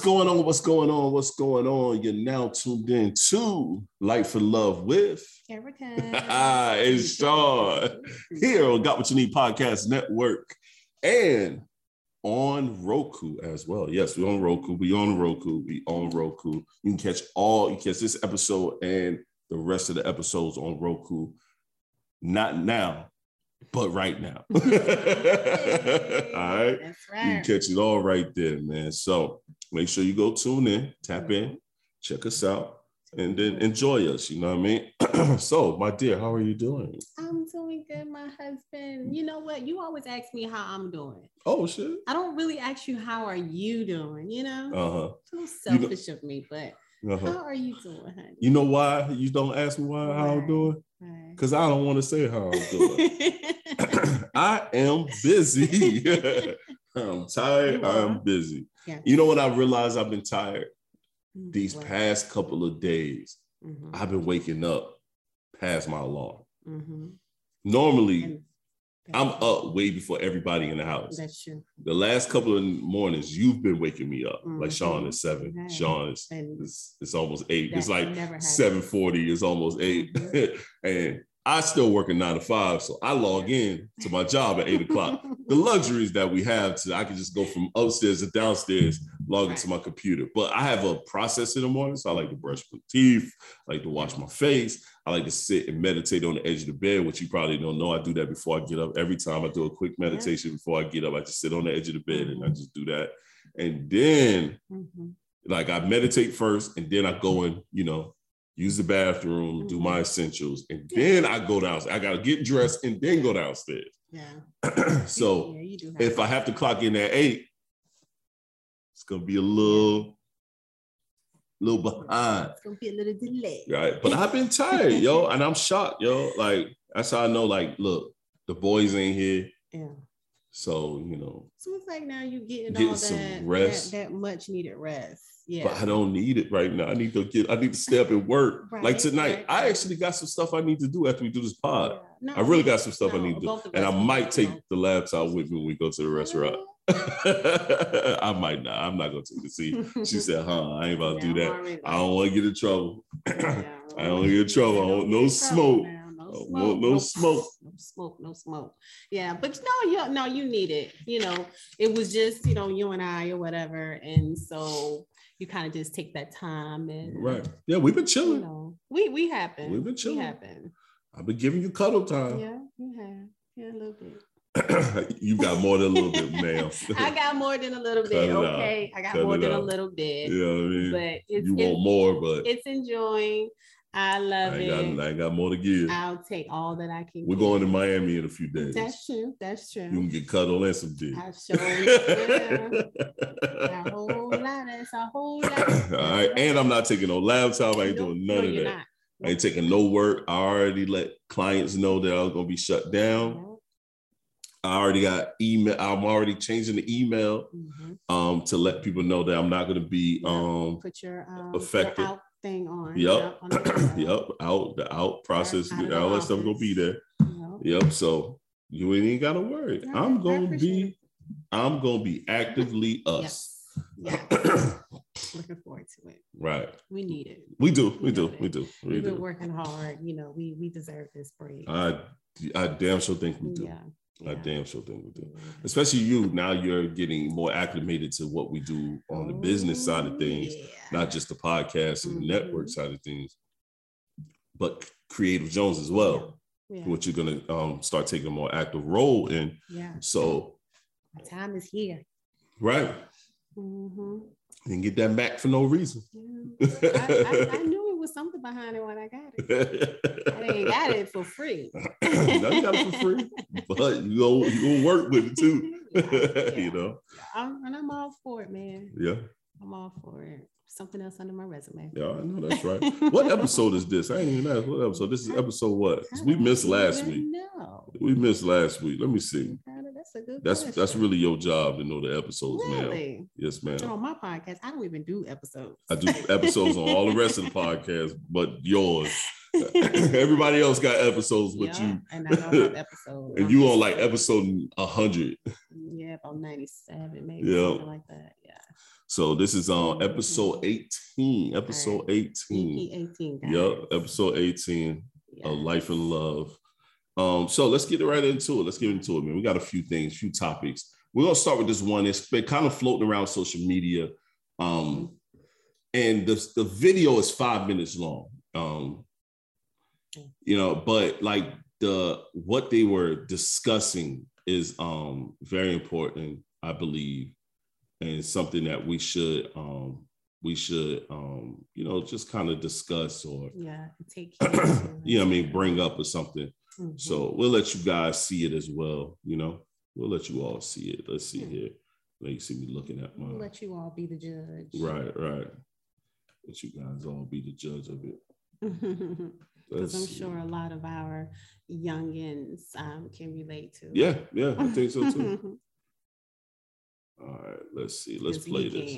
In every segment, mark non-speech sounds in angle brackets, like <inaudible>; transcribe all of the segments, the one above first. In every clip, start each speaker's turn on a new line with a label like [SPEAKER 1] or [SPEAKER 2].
[SPEAKER 1] What's going on? What's going on? What's going on? You're now tuned in to Life and Love with
[SPEAKER 2] Erica. <laughs>
[SPEAKER 1] it's Shon here on Got What You Need Podcast Network and on Roku as well. Yes, we're on Roku. We on Roku. We on Roku. You can catch all. You can catch this episode and the rest of the episodes on Roku. Not now, but right now. <laughs> all right.
[SPEAKER 2] That's
[SPEAKER 1] You can catch it all right there, man. So make sure you go tune in, tap in, check us out, and then enjoy us. You know what I mean? <clears throat> so, my dear, how are you doing?
[SPEAKER 2] I'm doing good, my husband. You know what? You always ask me how I'm doing.
[SPEAKER 1] Oh shit.
[SPEAKER 2] I don't really ask you how are you doing, you know?
[SPEAKER 1] Uh
[SPEAKER 2] so
[SPEAKER 1] you know-
[SPEAKER 2] selfish of me, but.
[SPEAKER 1] Uh-huh.
[SPEAKER 2] how are you doing, honey?
[SPEAKER 1] You know why you don't ask me why how I'm doing? Because I don't want to say how I'm doing. <laughs> <clears throat> I am busy. <laughs> <laughs> I'm tired. I'm busy.
[SPEAKER 2] Yeah.
[SPEAKER 1] You know what I realized I've been tired these
[SPEAKER 2] What?
[SPEAKER 1] past couple of days.
[SPEAKER 2] Mhm,
[SPEAKER 1] I've been waking up past my alarm.
[SPEAKER 2] mhm.
[SPEAKER 1] Normally,
[SPEAKER 2] And
[SPEAKER 1] I'm up way before everybody in the house.
[SPEAKER 2] That's true.
[SPEAKER 1] The last couple of mornings, you've been waking me up. Like Sean is seven.
[SPEAKER 2] Right.
[SPEAKER 1] Sean is it's, almost eight. It's like seven forty. It's almost 8
[SPEAKER 2] Mhm. <laughs>
[SPEAKER 1] and I still working nine to five, so I log in to my job at eight o'clock. The <laughs> luxuries that we have to, I can just go from upstairs to downstairs, log into my computer. But I have a process in the morning, so I like to brush my teeth, I like to wash my face, I like to sit and meditate on the edge of the bed, which you probably don't know. I do that before I get up. Every time I do a quick meditation before I get up, I just sit on the edge of the bed and I just do that. And then
[SPEAKER 2] Mhm.
[SPEAKER 1] like I meditate first and then I go and, you know, use the bathroom, do my mm-hmm. essentials, and then I go downstairs. I gotta get dressed and then go downstairs.
[SPEAKER 2] Yeah. <clears throat>
[SPEAKER 1] so
[SPEAKER 2] yeah,
[SPEAKER 1] if I have to clock in at eight, it's gonna be a little, little behind.
[SPEAKER 2] it's gonna be a little delay.
[SPEAKER 1] Right. But I've been tired, yo, <laughs> and I'm shocked, yo. Like that's how I know, like, look, the boys ain't here.
[SPEAKER 2] Yeah.
[SPEAKER 1] So, you know,
[SPEAKER 2] So it's like now you getting
[SPEAKER 1] Getting
[SPEAKER 2] all
[SPEAKER 1] some
[SPEAKER 2] that,
[SPEAKER 1] rest.
[SPEAKER 2] that that much needed rest. Yeah.
[SPEAKER 1] but I don't need it right now. I need to get, I need to stay up and work. <laughs> like tonight,
[SPEAKER 2] right,
[SPEAKER 1] I actually got some stuff I need to do after we do this pod.
[SPEAKER 2] Yeah. No,
[SPEAKER 1] I really got some stuff I need to do. And I might take the laptop with me when we go to the restaurant. <laughs> I might not. I'm not gonna take it. See, she <laughs> said, huh, I ain't about to
[SPEAKER 2] Yeah,
[SPEAKER 1] do that. I don't want to get in trouble. <clears throat>
[SPEAKER 2] Yeah,
[SPEAKER 1] I don't get in trouble. I want no smoke.
[SPEAKER 2] trouble. No smoke.
[SPEAKER 1] no smoke.
[SPEAKER 2] No smoke. No smoke. Yeah, but no, you no, you need it. You know, it was just you know you and I or whatever, and so you kind of just take that time and uh,
[SPEAKER 1] Right. Yeah, we've been
[SPEAKER 2] You
[SPEAKER 1] chilling.
[SPEAKER 2] know, we we happen.
[SPEAKER 1] We've been chilling.
[SPEAKER 2] We happen.
[SPEAKER 1] I've been giving you cuddle time.
[SPEAKER 2] Yeah, you have. Yeah, a little bit. <clears throat>
[SPEAKER 1] you got more than a little bit, ma'am. <laughs>
[SPEAKER 2] I got more than a little bit.
[SPEAKER 1] it out.
[SPEAKER 2] Okay, I got
[SPEAKER 1] Cut
[SPEAKER 2] more than a little bit.
[SPEAKER 1] you know I mean?
[SPEAKER 2] But it's
[SPEAKER 1] you
[SPEAKER 2] it's,
[SPEAKER 1] want more, but
[SPEAKER 2] it's enjoying. I
[SPEAKER 1] I
[SPEAKER 2] love
[SPEAKER 1] ain't,
[SPEAKER 2] it.
[SPEAKER 1] got, I got more to give.
[SPEAKER 2] I'll take all that I can.
[SPEAKER 1] We're
[SPEAKER 2] get.
[SPEAKER 1] going to Miami in a few days.
[SPEAKER 2] That's true. That's true.
[SPEAKER 1] you can get cuddle and some dick.
[SPEAKER 2] I sure will. <laughs> a whole lot. That's a whole. <coughs>
[SPEAKER 1] All right. And I'm not taking no laptop. I ain't
[SPEAKER 2] No,
[SPEAKER 1] doing
[SPEAKER 2] no,
[SPEAKER 1] none of that.
[SPEAKER 2] not.
[SPEAKER 1] I ain't taking no work. I already let clients know that I was gonna be shut down.
[SPEAKER 2] No.
[SPEAKER 1] I already got email. I'm already changing the email
[SPEAKER 2] Mhm.
[SPEAKER 1] um to let people know that I'm not gonna be um
[SPEAKER 2] Put your um
[SPEAKER 1] Affected.
[SPEAKER 2] Your out thing on.
[SPEAKER 1] yep
[SPEAKER 2] on <coughs>
[SPEAKER 1] yep out the out process all that stuff gonna be there.
[SPEAKER 2] Yep.
[SPEAKER 1] Yep. So you ain't even gotta worry.
[SPEAKER 2] Yeah,
[SPEAKER 1] I'm gonna be I'm gonna be actively us.
[SPEAKER 2] Yes. Yeah. <clears throat> Looking forward to it.
[SPEAKER 1] right.
[SPEAKER 2] We need it.
[SPEAKER 1] We do. We
[SPEAKER 2] You
[SPEAKER 1] do. We do. We
[SPEAKER 2] We've been working hard. You know, we we deserve this break.
[SPEAKER 1] I I damn sure think we do.
[SPEAKER 2] yeah.
[SPEAKER 1] I
[SPEAKER 2] yeah.
[SPEAKER 1] damn sure think we do.
[SPEAKER 2] Yeah.
[SPEAKER 1] especially you now you're getting more acclimated to what we do on the business side of things
[SPEAKER 2] yeah.
[SPEAKER 1] not just the podcast and the network
[SPEAKER 2] Mhm.
[SPEAKER 1] side of things but creative jones as well
[SPEAKER 2] Yeah.
[SPEAKER 1] which you're going to um, start taking a more active role in
[SPEAKER 2] Yeah.
[SPEAKER 1] so
[SPEAKER 2] My time is here.
[SPEAKER 1] right
[SPEAKER 2] hmm
[SPEAKER 1] and get that back for no reason
[SPEAKER 2] Yeah. I, I, I <laughs> knew it was something behind it when I got it. I ain't got it for free. <laughs>
[SPEAKER 1] you got it for free but you go you gonna work with it too <laughs>
[SPEAKER 2] Yeah,
[SPEAKER 1] you know
[SPEAKER 2] I'm, and I'm all for it, man.
[SPEAKER 1] yeah
[SPEAKER 2] I'm all for it. Something else under my resume.
[SPEAKER 1] yeah i know that's right <laughs> what episode is this i ain't even asked what episode this is episode what we missed last week
[SPEAKER 2] No.
[SPEAKER 1] We missed last week. Let me see.
[SPEAKER 2] That's That's a good.
[SPEAKER 1] That's that's really your job to know the episodes, ma'am. Yes, ma'am.
[SPEAKER 2] on my podcast. I don't even do episodes.
[SPEAKER 1] I do episodes on all the rest of the <laughs> podcast, but yours. <laughs> Everybody else got episodes, but
[SPEAKER 2] Yeah,
[SPEAKER 1] you
[SPEAKER 2] and I don't have episodes.
[SPEAKER 1] and you on like episode hundred.
[SPEAKER 2] yeah, about ninety seven, maybe
[SPEAKER 1] Yeah.
[SPEAKER 2] something like that. Yeah,
[SPEAKER 1] So this is on episode eighteen. Episode eighteen.
[SPEAKER 2] Sneaky eighteen. Guys.
[SPEAKER 1] Yep, episode eighteen.
[SPEAKER 2] Yeah.
[SPEAKER 1] of life and love. Um, so let's get right into it. Let's get into it, man. We got a few things, few topics. We're gonna start with this one. It's been kind of floating around social media. Um, and the, the video is five minutes long. Um, you know, but like the what they were discussing is um very important, I believe, and something that we should um we should um you know just kind of discuss or
[SPEAKER 2] Yeah, take <clears throat>
[SPEAKER 1] you know I mean bring up or something.
[SPEAKER 2] Mhm.
[SPEAKER 1] So we'll let you guys see it as well. You know, we'll let you all see it. Let's see
[SPEAKER 2] Yeah.
[SPEAKER 1] here. Let you see me looking at
[SPEAKER 2] We'll
[SPEAKER 1] my
[SPEAKER 2] let you all be the judge.
[SPEAKER 1] right, right. Let you guys all be the judge of it. <laughs>
[SPEAKER 2] Because I'm sure a lot of our youngins um, can relate to.
[SPEAKER 1] Yeah, yeah, I think so too. <laughs> All right, let's see. Let's play this.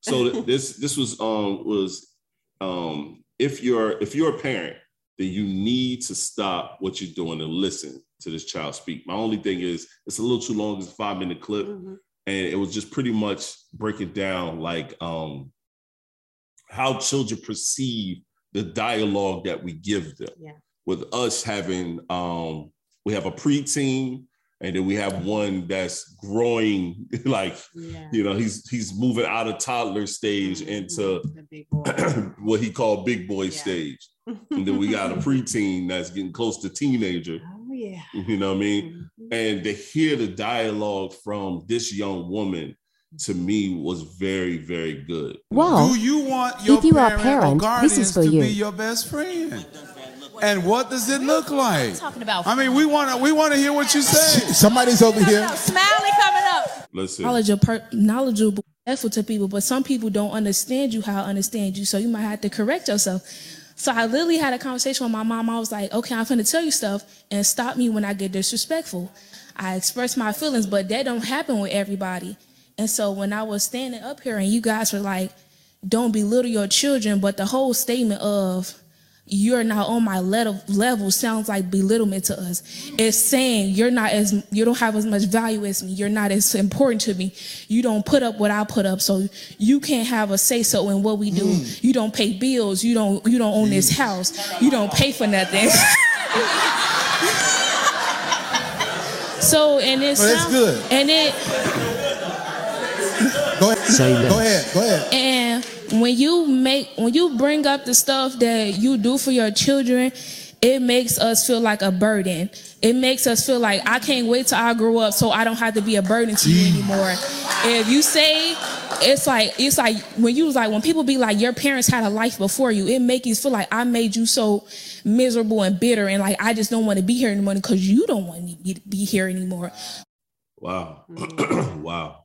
[SPEAKER 1] So <laughs> this this was um was um if you're if you're a parent, then you need to stop what you're doing and listen to this child speak. My only thing is it's a little too long. It's a five minute clip,
[SPEAKER 2] Mhm.
[SPEAKER 1] and it was just pretty much breaking down like um how children perceive the dialogue that we give them.
[SPEAKER 2] Yeah.
[SPEAKER 1] With us having um we have a preteen and then we have one that's growing <laughs> like
[SPEAKER 2] Yeah.
[SPEAKER 1] you know he's he's moving out of toddler stage
[SPEAKER 2] Mhm.
[SPEAKER 1] into
[SPEAKER 2] the big boy. <clears throat>
[SPEAKER 1] what he called big boy
[SPEAKER 2] Yeah.
[SPEAKER 1] stage <laughs> and then we got a preteen that's getting close to teenager
[SPEAKER 2] oh yeah.
[SPEAKER 1] you know what i mean
[SPEAKER 2] Mhm.
[SPEAKER 1] and to hear the dialogue from this young woman to me was very very good
[SPEAKER 3] Well,
[SPEAKER 4] Do you want your
[SPEAKER 3] if you are a
[SPEAKER 4] parent, or
[SPEAKER 3] parent, this is for you.
[SPEAKER 4] be your best friend? And what does it look like?
[SPEAKER 5] talking about
[SPEAKER 4] I mean, we want to we want to hear what you say.
[SPEAKER 6] Somebody's over here.
[SPEAKER 5] Smiley coming up.
[SPEAKER 1] listen
[SPEAKER 7] knowledgeable, per- knowledgeable, helpful to people, but some people don't understand you how I understand you, so you might have to correct yourself. So I literally had a conversation with my mom. I was like, okay, I'm finna tell you stuff and stop me when I get disrespectful. I express my feelings, but that don't happen with everybody. And so when I was standing up here and you guys were like, don't belittle your children, but the whole statement of you're not on my level level sounds like belittlement to us. It's saying you're not as you don't have as much value as me. You're not as important to me. You don't put up what I put up, so you can't have a say so in what we do. Mm. You don't pay bills. You don't you don't own this house. You don't pay for nothing. <laughs> so and
[SPEAKER 6] it's that's good.
[SPEAKER 7] and it
[SPEAKER 6] Go ahead. Go ahead. Go ahead.
[SPEAKER 7] and when you make when you bring up the stuff that you do for your children, it makes us feel like a burden. It makes us feel like I can't wait till I grow up so I don't have to be a burden to you anymore. If you say it's like it's like when you was like when people be like your parents had a life before you, it makes you feel like I made you so miserable and bitter and like I just don't want to be here anymore because you don't want me to be here anymore.
[SPEAKER 1] wow
[SPEAKER 2] Mhm. <clears throat>
[SPEAKER 1] wow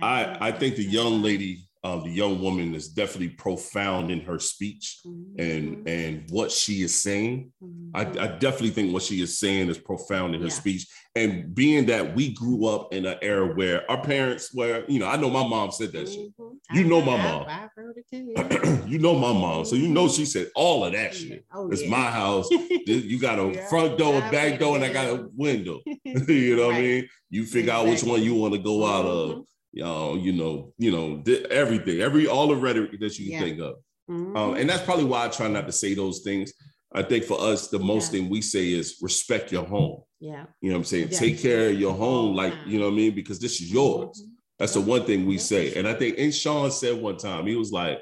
[SPEAKER 1] I, I think the young lady, um, the young woman is definitely profound in her speech
[SPEAKER 2] Mhm.
[SPEAKER 1] and and what she is saying.
[SPEAKER 2] Mhm.
[SPEAKER 1] I, I definitely think what she is saying is profound in her
[SPEAKER 2] Yeah.
[SPEAKER 1] speech. And being that we grew up in an era where our parents were, you know, I know my mom said that shit.
[SPEAKER 2] Mhm.
[SPEAKER 1] You know my mom.
[SPEAKER 2] I've heard it too. <clears throat>
[SPEAKER 1] you know my mom, so you know she said all of that shit.
[SPEAKER 2] Oh,
[SPEAKER 1] It's
[SPEAKER 2] yeah.
[SPEAKER 1] my house. <laughs> You got a
[SPEAKER 2] Yeah.
[SPEAKER 1] front door, a back door, and I got a window. <laughs> you know what I mean? You figure out which one you want to go out of. Uh, you know, you know, everything, every all the rhetoric that you can
[SPEAKER 2] Yeah.
[SPEAKER 1] think of.
[SPEAKER 2] Mhm.
[SPEAKER 1] Um, and that's probably why I try not to say those things. I think for us, the most
[SPEAKER 2] Yeah.
[SPEAKER 1] thing we say is respect your home.
[SPEAKER 2] yeah.
[SPEAKER 1] You know what I'm saying?
[SPEAKER 2] Yeah.
[SPEAKER 1] Take care of your home, like you know what I mean, because this is yours.
[SPEAKER 2] Mhm.
[SPEAKER 1] That's the one thing we say. And I think, and Sean said one time, he was like,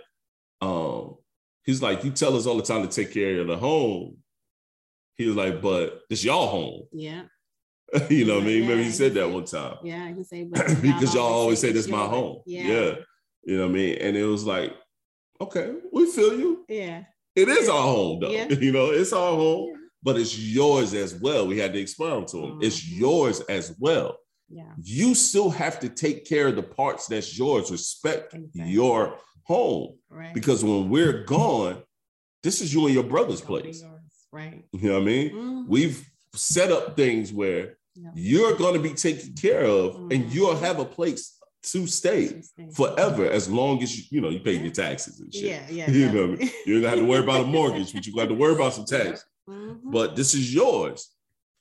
[SPEAKER 1] um, he's like, you tell us all the time to take care of the home. He was like, but this y'all home.
[SPEAKER 2] Yeah. <laughs>
[SPEAKER 1] you know what I mean?
[SPEAKER 2] Yeah,
[SPEAKER 1] Remember he
[SPEAKER 2] he
[SPEAKER 1] said that one time.
[SPEAKER 2] Yeah. Say but <clears throat>
[SPEAKER 1] because y'all always say this
[SPEAKER 2] it's
[SPEAKER 1] my home.
[SPEAKER 2] Yeah.
[SPEAKER 1] yeah. You know what I mean? And it was like, okay, we feel you.
[SPEAKER 2] Yeah.
[SPEAKER 1] It is our home, though.
[SPEAKER 2] Yeah. <laughs>
[SPEAKER 1] You know, it's our home, but it's yours as well. We had to explain to him. It's
[SPEAKER 2] Mhm.
[SPEAKER 1] yours as well.
[SPEAKER 2] Yeah.
[SPEAKER 1] You still have to take care of the parts that's yours. Respect
[SPEAKER 2] Exactly.
[SPEAKER 1] your home.
[SPEAKER 2] Right.
[SPEAKER 1] Because when we're gone, this is you and your brother's place.
[SPEAKER 2] yours. Right.
[SPEAKER 1] You know what I mean?
[SPEAKER 2] Mhm.
[SPEAKER 1] We've set up things where
[SPEAKER 2] Yeah.
[SPEAKER 1] you're going to be taken care of and
[SPEAKER 2] Mhm.
[SPEAKER 1] you'll have a place to stay forever as long as you, you know, you pay your taxes and shit.
[SPEAKER 2] Yeah, yeah. <laughs>
[SPEAKER 1] You know, you don't have to worry about a <laughs> mortgage, but you got to worry about some tax.
[SPEAKER 2] Mhm.
[SPEAKER 1] But this is yours.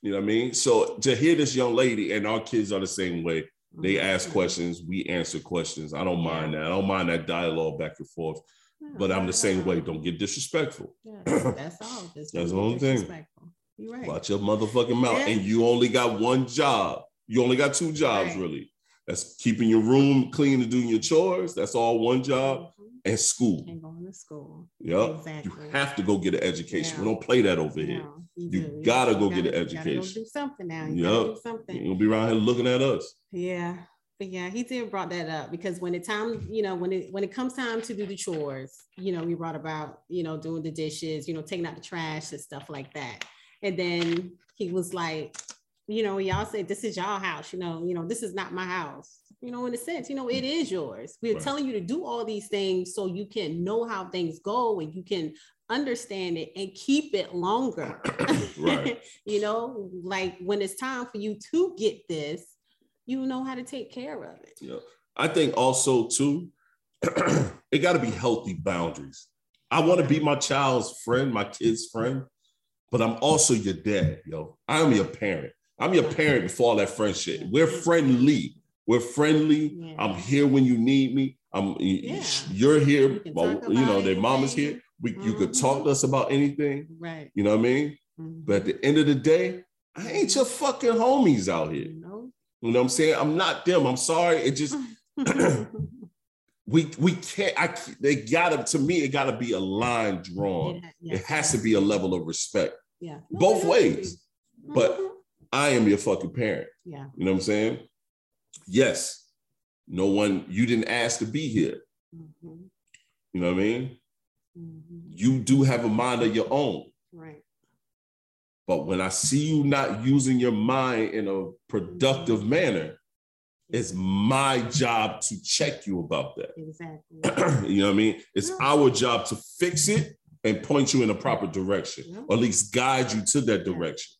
[SPEAKER 1] You know what I mean? So to hear this young lady and our kids are the same way. They ask questions, we answer questions. I don't mind that. I don't mind that dialogue back and forth.
[SPEAKER 2] Yeah,
[SPEAKER 1] But I'm the same way. Don't get disrespectful.
[SPEAKER 2] Yeah, that's all. <clears throat>
[SPEAKER 1] That's the only thing.
[SPEAKER 2] You're right.
[SPEAKER 1] Watch your motherfucking mouth.
[SPEAKER 2] Yeah.
[SPEAKER 1] And you only got one job. You only got two jobs,
[SPEAKER 2] Right.
[SPEAKER 1] really. That's keeping your room clean and doing your chores. That's all one job.
[SPEAKER 2] Mhm.
[SPEAKER 1] And school.
[SPEAKER 2] And going to school.
[SPEAKER 1] Yep.
[SPEAKER 2] Exactly.
[SPEAKER 1] You have to go get an education. We don't play that over here.
[SPEAKER 2] No,
[SPEAKER 1] You
[SPEAKER 2] do.
[SPEAKER 1] gotta go get an
[SPEAKER 2] gotta- you
[SPEAKER 1] education.
[SPEAKER 2] Gotta go do something now. You gotta do something.
[SPEAKER 1] You don't be around here looking at us.
[SPEAKER 2] Yeah. But yeah, he did brought that up because when it time, you know, when it when it comes time to do the chores, you know, we brought about, you know, doing the dishes, you know, taking out the trash and stuff like that. And then he was like, you know, y'all said this is y'all house, you know, you know, this is not my house. You know, in a sense, you know, it is yours. We're
[SPEAKER 1] Right.
[SPEAKER 2] telling you to do all these things so you can know how things go and you can understand it and keep it longer. <coughs> <laughs>
[SPEAKER 1] Right.
[SPEAKER 2] you know, like when it's time for you to get this, you know how to take care of it.
[SPEAKER 1] Yeah. I think also too, <clears throat> it got to be healthy boundaries. I want to be my child's friend, my kid's friend, but I'm also your dad, yo. I'm your parent. I'm your parent before all that friendship. We're friendly. We're friendly.
[SPEAKER 2] Yeah.
[SPEAKER 1] I'm here when you need me. I'm
[SPEAKER 2] Yeah.
[SPEAKER 1] you're here.
[SPEAKER 2] You
[SPEAKER 1] Well, you know, their mom is
[SPEAKER 2] anything.
[SPEAKER 1] here. We, You could talk to us about anything.
[SPEAKER 2] Right.
[SPEAKER 1] You know what I mean?
[SPEAKER 2] Mhm.
[SPEAKER 1] But at the end of the day, I ain't your fucking homies out here.
[SPEAKER 2] You know?
[SPEAKER 1] You know what I'm saying? I'm not them. I'm sorry. It just <laughs> we we can't. I they gotta to me. It gotta be a line drawn.
[SPEAKER 2] It ha-
[SPEAKER 1] It has to be a level of respect.
[SPEAKER 2] Yeah.
[SPEAKER 1] Both
[SPEAKER 2] it has to
[SPEAKER 1] ways. But-
[SPEAKER 2] Mhm.
[SPEAKER 1] I am your fucking parent.
[SPEAKER 2] yeah.
[SPEAKER 1] You know what I'm saying? Yes. No one. You didn't ask to be here.
[SPEAKER 2] Mhm.
[SPEAKER 1] You know what I mean?
[SPEAKER 2] Mhm.
[SPEAKER 1] You do have a mind of your own.
[SPEAKER 2] Right.
[SPEAKER 1] But when I see you not using your mind in a productive manner, it's my job to check you about that.
[SPEAKER 2] Exactly. <clears throat>
[SPEAKER 1] you know what I mean? It's
[SPEAKER 2] Yeah.
[SPEAKER 1] our job to fix it and point you in the proper direction,
[SPEAKER 2] Yeah.
[SPEAKER 1] or at least guide you to that direction.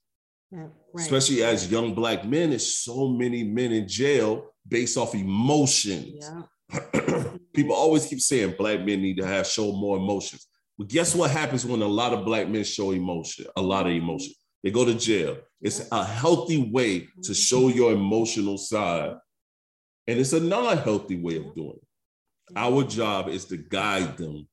[SPEAKER 2] Yeah, right.
[SPEAKER 1] Especially as young black men, there's so many men in jail based off emotions.
[SPEAKER 2] Yeah. <clears throat>
[SPEAKER 1] People always keep saying black men need to have show more emotions. But guess what happens when a lot of black men show emotion? A lot of emotion. They go to jail. It's a healthy way to mm-hmm. show your emotional side, and it's a non-healthy way of doing it. Our job is to guide them.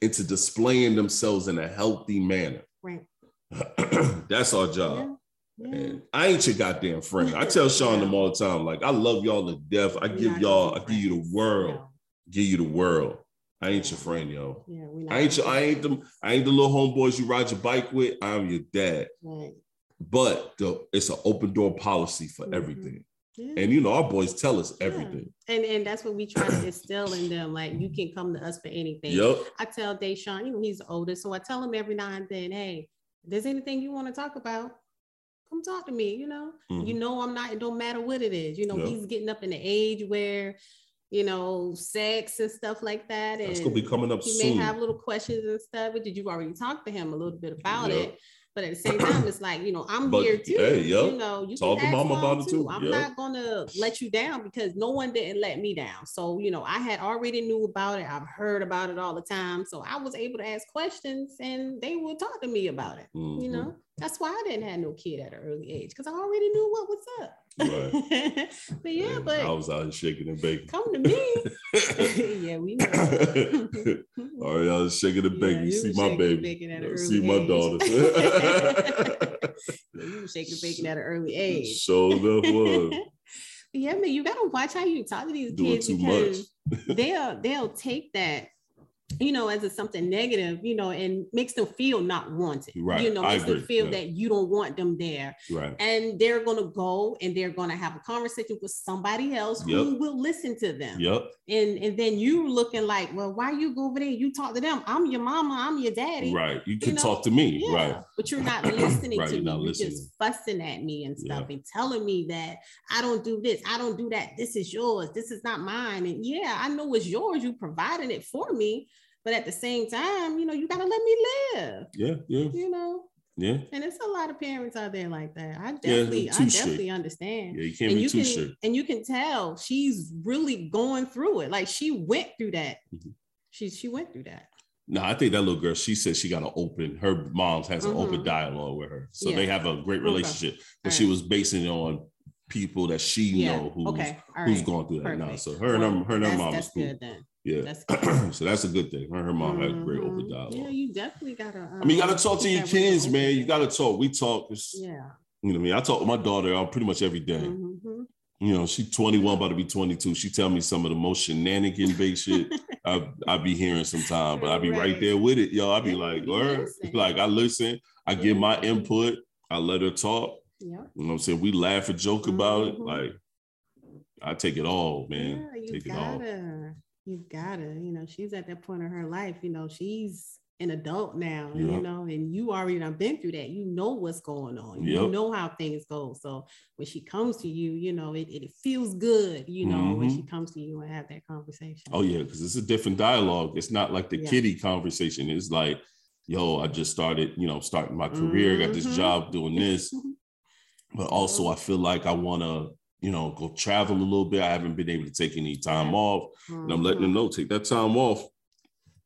[SPEAKER 1] Into displaying themselves in a healthy manner.
[SPEAKER 2] Right. <clears throat>
[SPEAKER 1] That's our job.
[SPEAKER 2] Yeah. Yeah.
[SPEAKER 1] And I ain't your goddamn friend. I tell Sean them all the time, like I love y'all to death. I
[SPEAKER 2] We're
[SPEAKER 1] give y'all, I give you the world,
[SPEAKER 2] No.
[SPEAKER 1] give you the world. I ain't your friend, yo.
[SPEAKER 2] Yeah, we
[SPEAKER 1] I ain't your, I ain't them, I ain't the little homeboys you ride your bike with. I'm your dad.
[SPEAKER 2] Right.
[SPEAKER 1] But the, it's an open door policy for
[SPEAKER 2] Mhm.
[SPEAKER 1] everything.
[SPEAKER 2] Yeah.
[SPEAKER 1] And you know, our boys tell us
[SPEAKER 2] Yeah.
[SPEAKER 1] everything.
[SPEAKER 2] And and that's what we try to instill in them. Like you can come to us for anything.
[SPEAKER 1] Yep.
[SPEAKER 2] I tell Deshaun, you know, he's the oldest, so I tell him every now and then, hey, if there's anything you want to talk about, come talk to me. You know,
[SPEAKER 1] Mhm.
[SPEAKER 2] you know, I'm not. It don't matter what it is. You know,
[SPEAKER 1] Yeah.
[SPEAKER 2] he's getting up in the age where, you know, sex and stuff like that. And
[SPEAKER 1] That's gonna be coming up
[SPEAKER 2] he
[SPEAKER 1] soon.
[SPEAKER 2] may have little questions and stuff. But did you already talk to him a little bit about
[SPEAKER 1] Yeah.
[SPEAKER 2] it? But at the same time, it's like you know, I'm
[SPEAKER 1] But,
[SPEAKER 2] here too.
[SPEAKER 1] hey, yup.
[SPEAKER 2] You know, you
[SPEAKER 1] Talk to mama
[SPEAKER 2] mom
[SPEAKER 1] about it too.
[SPEAKER 2] I'm
[SPEAKER 1] Yup.
[SPEAKER 2] not gonna let you down because no one didn't let me down. So you know, I had already knew about it. I've heard about it all the time. So I was able to ask questions, and they would talk to me about it. You
[SPEAKER 1] Mhm.
[SPEAKER 2] know, that's why I didn't have no kid at an early age because I already knew what was up.
[SPEAKER 1] Right. <laughs>
[SPEAKER 2] but yeah,
[SPEAKER 1] And
[SPEAKER 2] but
[SPEAKER 1] I was out here shaking and baking.
[SPEAKER 2] come to me. <laughs> yeah, we know. <laughs>
[SPEAKER 1] All right, I was shaking and
[SPEAKER 2] Yeah,
[SPEAKER 1] baking.
[SPEAKER 2] you
[SPEAKER 1] see my baby.
[SPEAKER 2] baking at an
[SPEAKER 1] Yeah,
[SPEAKER 2] early
[SPEAKER 1] See my
[SPEAKER 2] age.
[SPEAKER 1] daughter.
[SPEAKER 2] Yeah, you were shaking bacon at an early age.
[SPEAKER 1] Show enough was.
[SPEAKER 2] yeah, man, you gotta watch how you talk to these
[SPEAKER 1] Doing
[SPEAKER 2] kids because they'll they'll take that, you know, as a something negative, you know, and makes them feel not wanted.
[SPEAKER 1] Right,
[SPEAKER 2] You know,
[SPEAKER 1] I
[SPEAKER 2] makes them feel
[SPEAKER 1] yeah.
[SPEAKER 2] that you don't want them there.
[SPEAKER 1] Right.
[SPEAKER 2] And they're gonna go and they're gonna have a conversation with somebody else who will listen to them.
[SPEAKER 1] Yep.
[SPEAKER 2] And and then you looking like, well, why you go over there? You talk to them. I'm your mama, I'm your daddy.
[SPEAKER 1] Right. You can
[SPEAKER 2] know,
[SPEAKER 1] talk to me.
[SPEAKER 2] Yeah,
[SPEAKER 1] Right.
[SPEAKER 2] but you're not <clears throat> listening
[SPEAKER 1] Right,
[SPEAKER 2] to
[SPEAKER 1] you're
[SPEAKER 2] me.
[SPEAKER 1] not
[SPEAKER 2] You're
[SPEAKER 1] listening.
[SPEAKER 2] just fussing at me and stuff
[SPEAKER 1] Yeah.
[SPEAKER 2] and telling me that I don't do this, I don't do that. This is yours. This is not mine. And yeah, I know it's yours. You providing it for me, but at the same time, you know, you gotta let me live.
[SPEAKER 1] Yeah. Yeah.
[SPEAKER 2] You know,
[SPEAKER 1] Yeah.
[SPEAKER 2] And it's a lot of parents out there like that. I definitely, I
[SPEAKER 1] too straight.
[SPEAKER 2] definitely understand.
[SPEAKER 1] Yeah, you can't
[SPEAKER 2] and
[SPEAKER 1] be
[SPEAKER 2] you
[SPEAKER 1] too
[SPEAKER 2] can,
[SPEAKER 1] straight.
[SPEAKER 2] and you can tell she's really going through it. Like she went through that.
[SPEAKER 1] Mhm.
[SPEAKER 2] She she went through that.
[SPEAKER 1] No, I think that little girl, she said she got an open, her mom has an open dialogue with her. So
[SPEAKER 2] Yeah.
[SPEAKER 1] they have a great
[SPEAKER 2] Okay.
[SPEAKER 1] relationship. But
[SPEAKER 2] All
[SPEAKER 1] she
[SPEAKER 2] right.
[SPEAKER 1] was basing it on people that she
[SPEAKER 2] Yeah.
[SPEAKER 1] know who's,
[SPEAKER 2] okay.
[SPEAKER 1] Who's
[SPEAKER 2] right.
[SPEAKER 1] going through that now. So her and her, her, and her mom is cool.
[SPEAKER 2] good then.
[SPEAKER 1] Yeah.
[SPEAKER 2] That's <clears throat>
[SPEAKER 1] so that's a good thing. Her her mom had a great open
[SPEAKER 2] Mhm.
[SPEAKER 1] dialogue.
[SPEAKER 2] Yeah, you definitely gotta. Um,
[SPEAKER 1] I mean, you gotta talk to your kids, man. You gotta talk. We talk. It's,
[SPEAKER 2] Yeah.
[SPEAKER 1] You know what I mean? I talk to my daughter uh, pretty much every day.
[SPEAKER 2] Mhm.
[SPEAKER 1] You know, she's 21, about to be 22. She tell me some of the most shenanigan based shit <laughs> I I be hearing sometime, but I be right
[SPEAKER 2] Right.
[SPEAKER 1] there with it, yo. I be like, word. Like I listen, I give my input, I let her talk.
[SPEAKER 2] Yep.
[SPEAKER 1] You know what I'm saying? We laugh and joke about it.
[SPEAKER 2] Mhm.
[SPEAKER 1] Like I take it all, man.
[SPEAKER 2] Yeah,
[SPEAKER 1] take it all.
[SPEAKER 2] You gotta, you know, she's at that point in her life, you know, she's an adult now,
[SPEAKER 1] Yeah.
[SPEAKER 2] you know, and you already done been through that. You know what's going on. You know how things go. So when she comes to you, you know, it, it feels good, you know, when she comes to you and have that conversation.
[SPEAKER 1] Mm-hmm. Oh yeah, because it's a different dialogue. It's not like the
[SPEAKER 2] Yeah.
[SPEAKER 1] kiddie conversation. It's like, yo, I just started, you know, starting my career, got this
[SPEAKER 2] Mhm.
[SPEAKER 1] job doing this. <laughs> but also I feel like I want to, you know, go travel a little bit. I haven't been able to take any time off, and I'm letting them know take that time off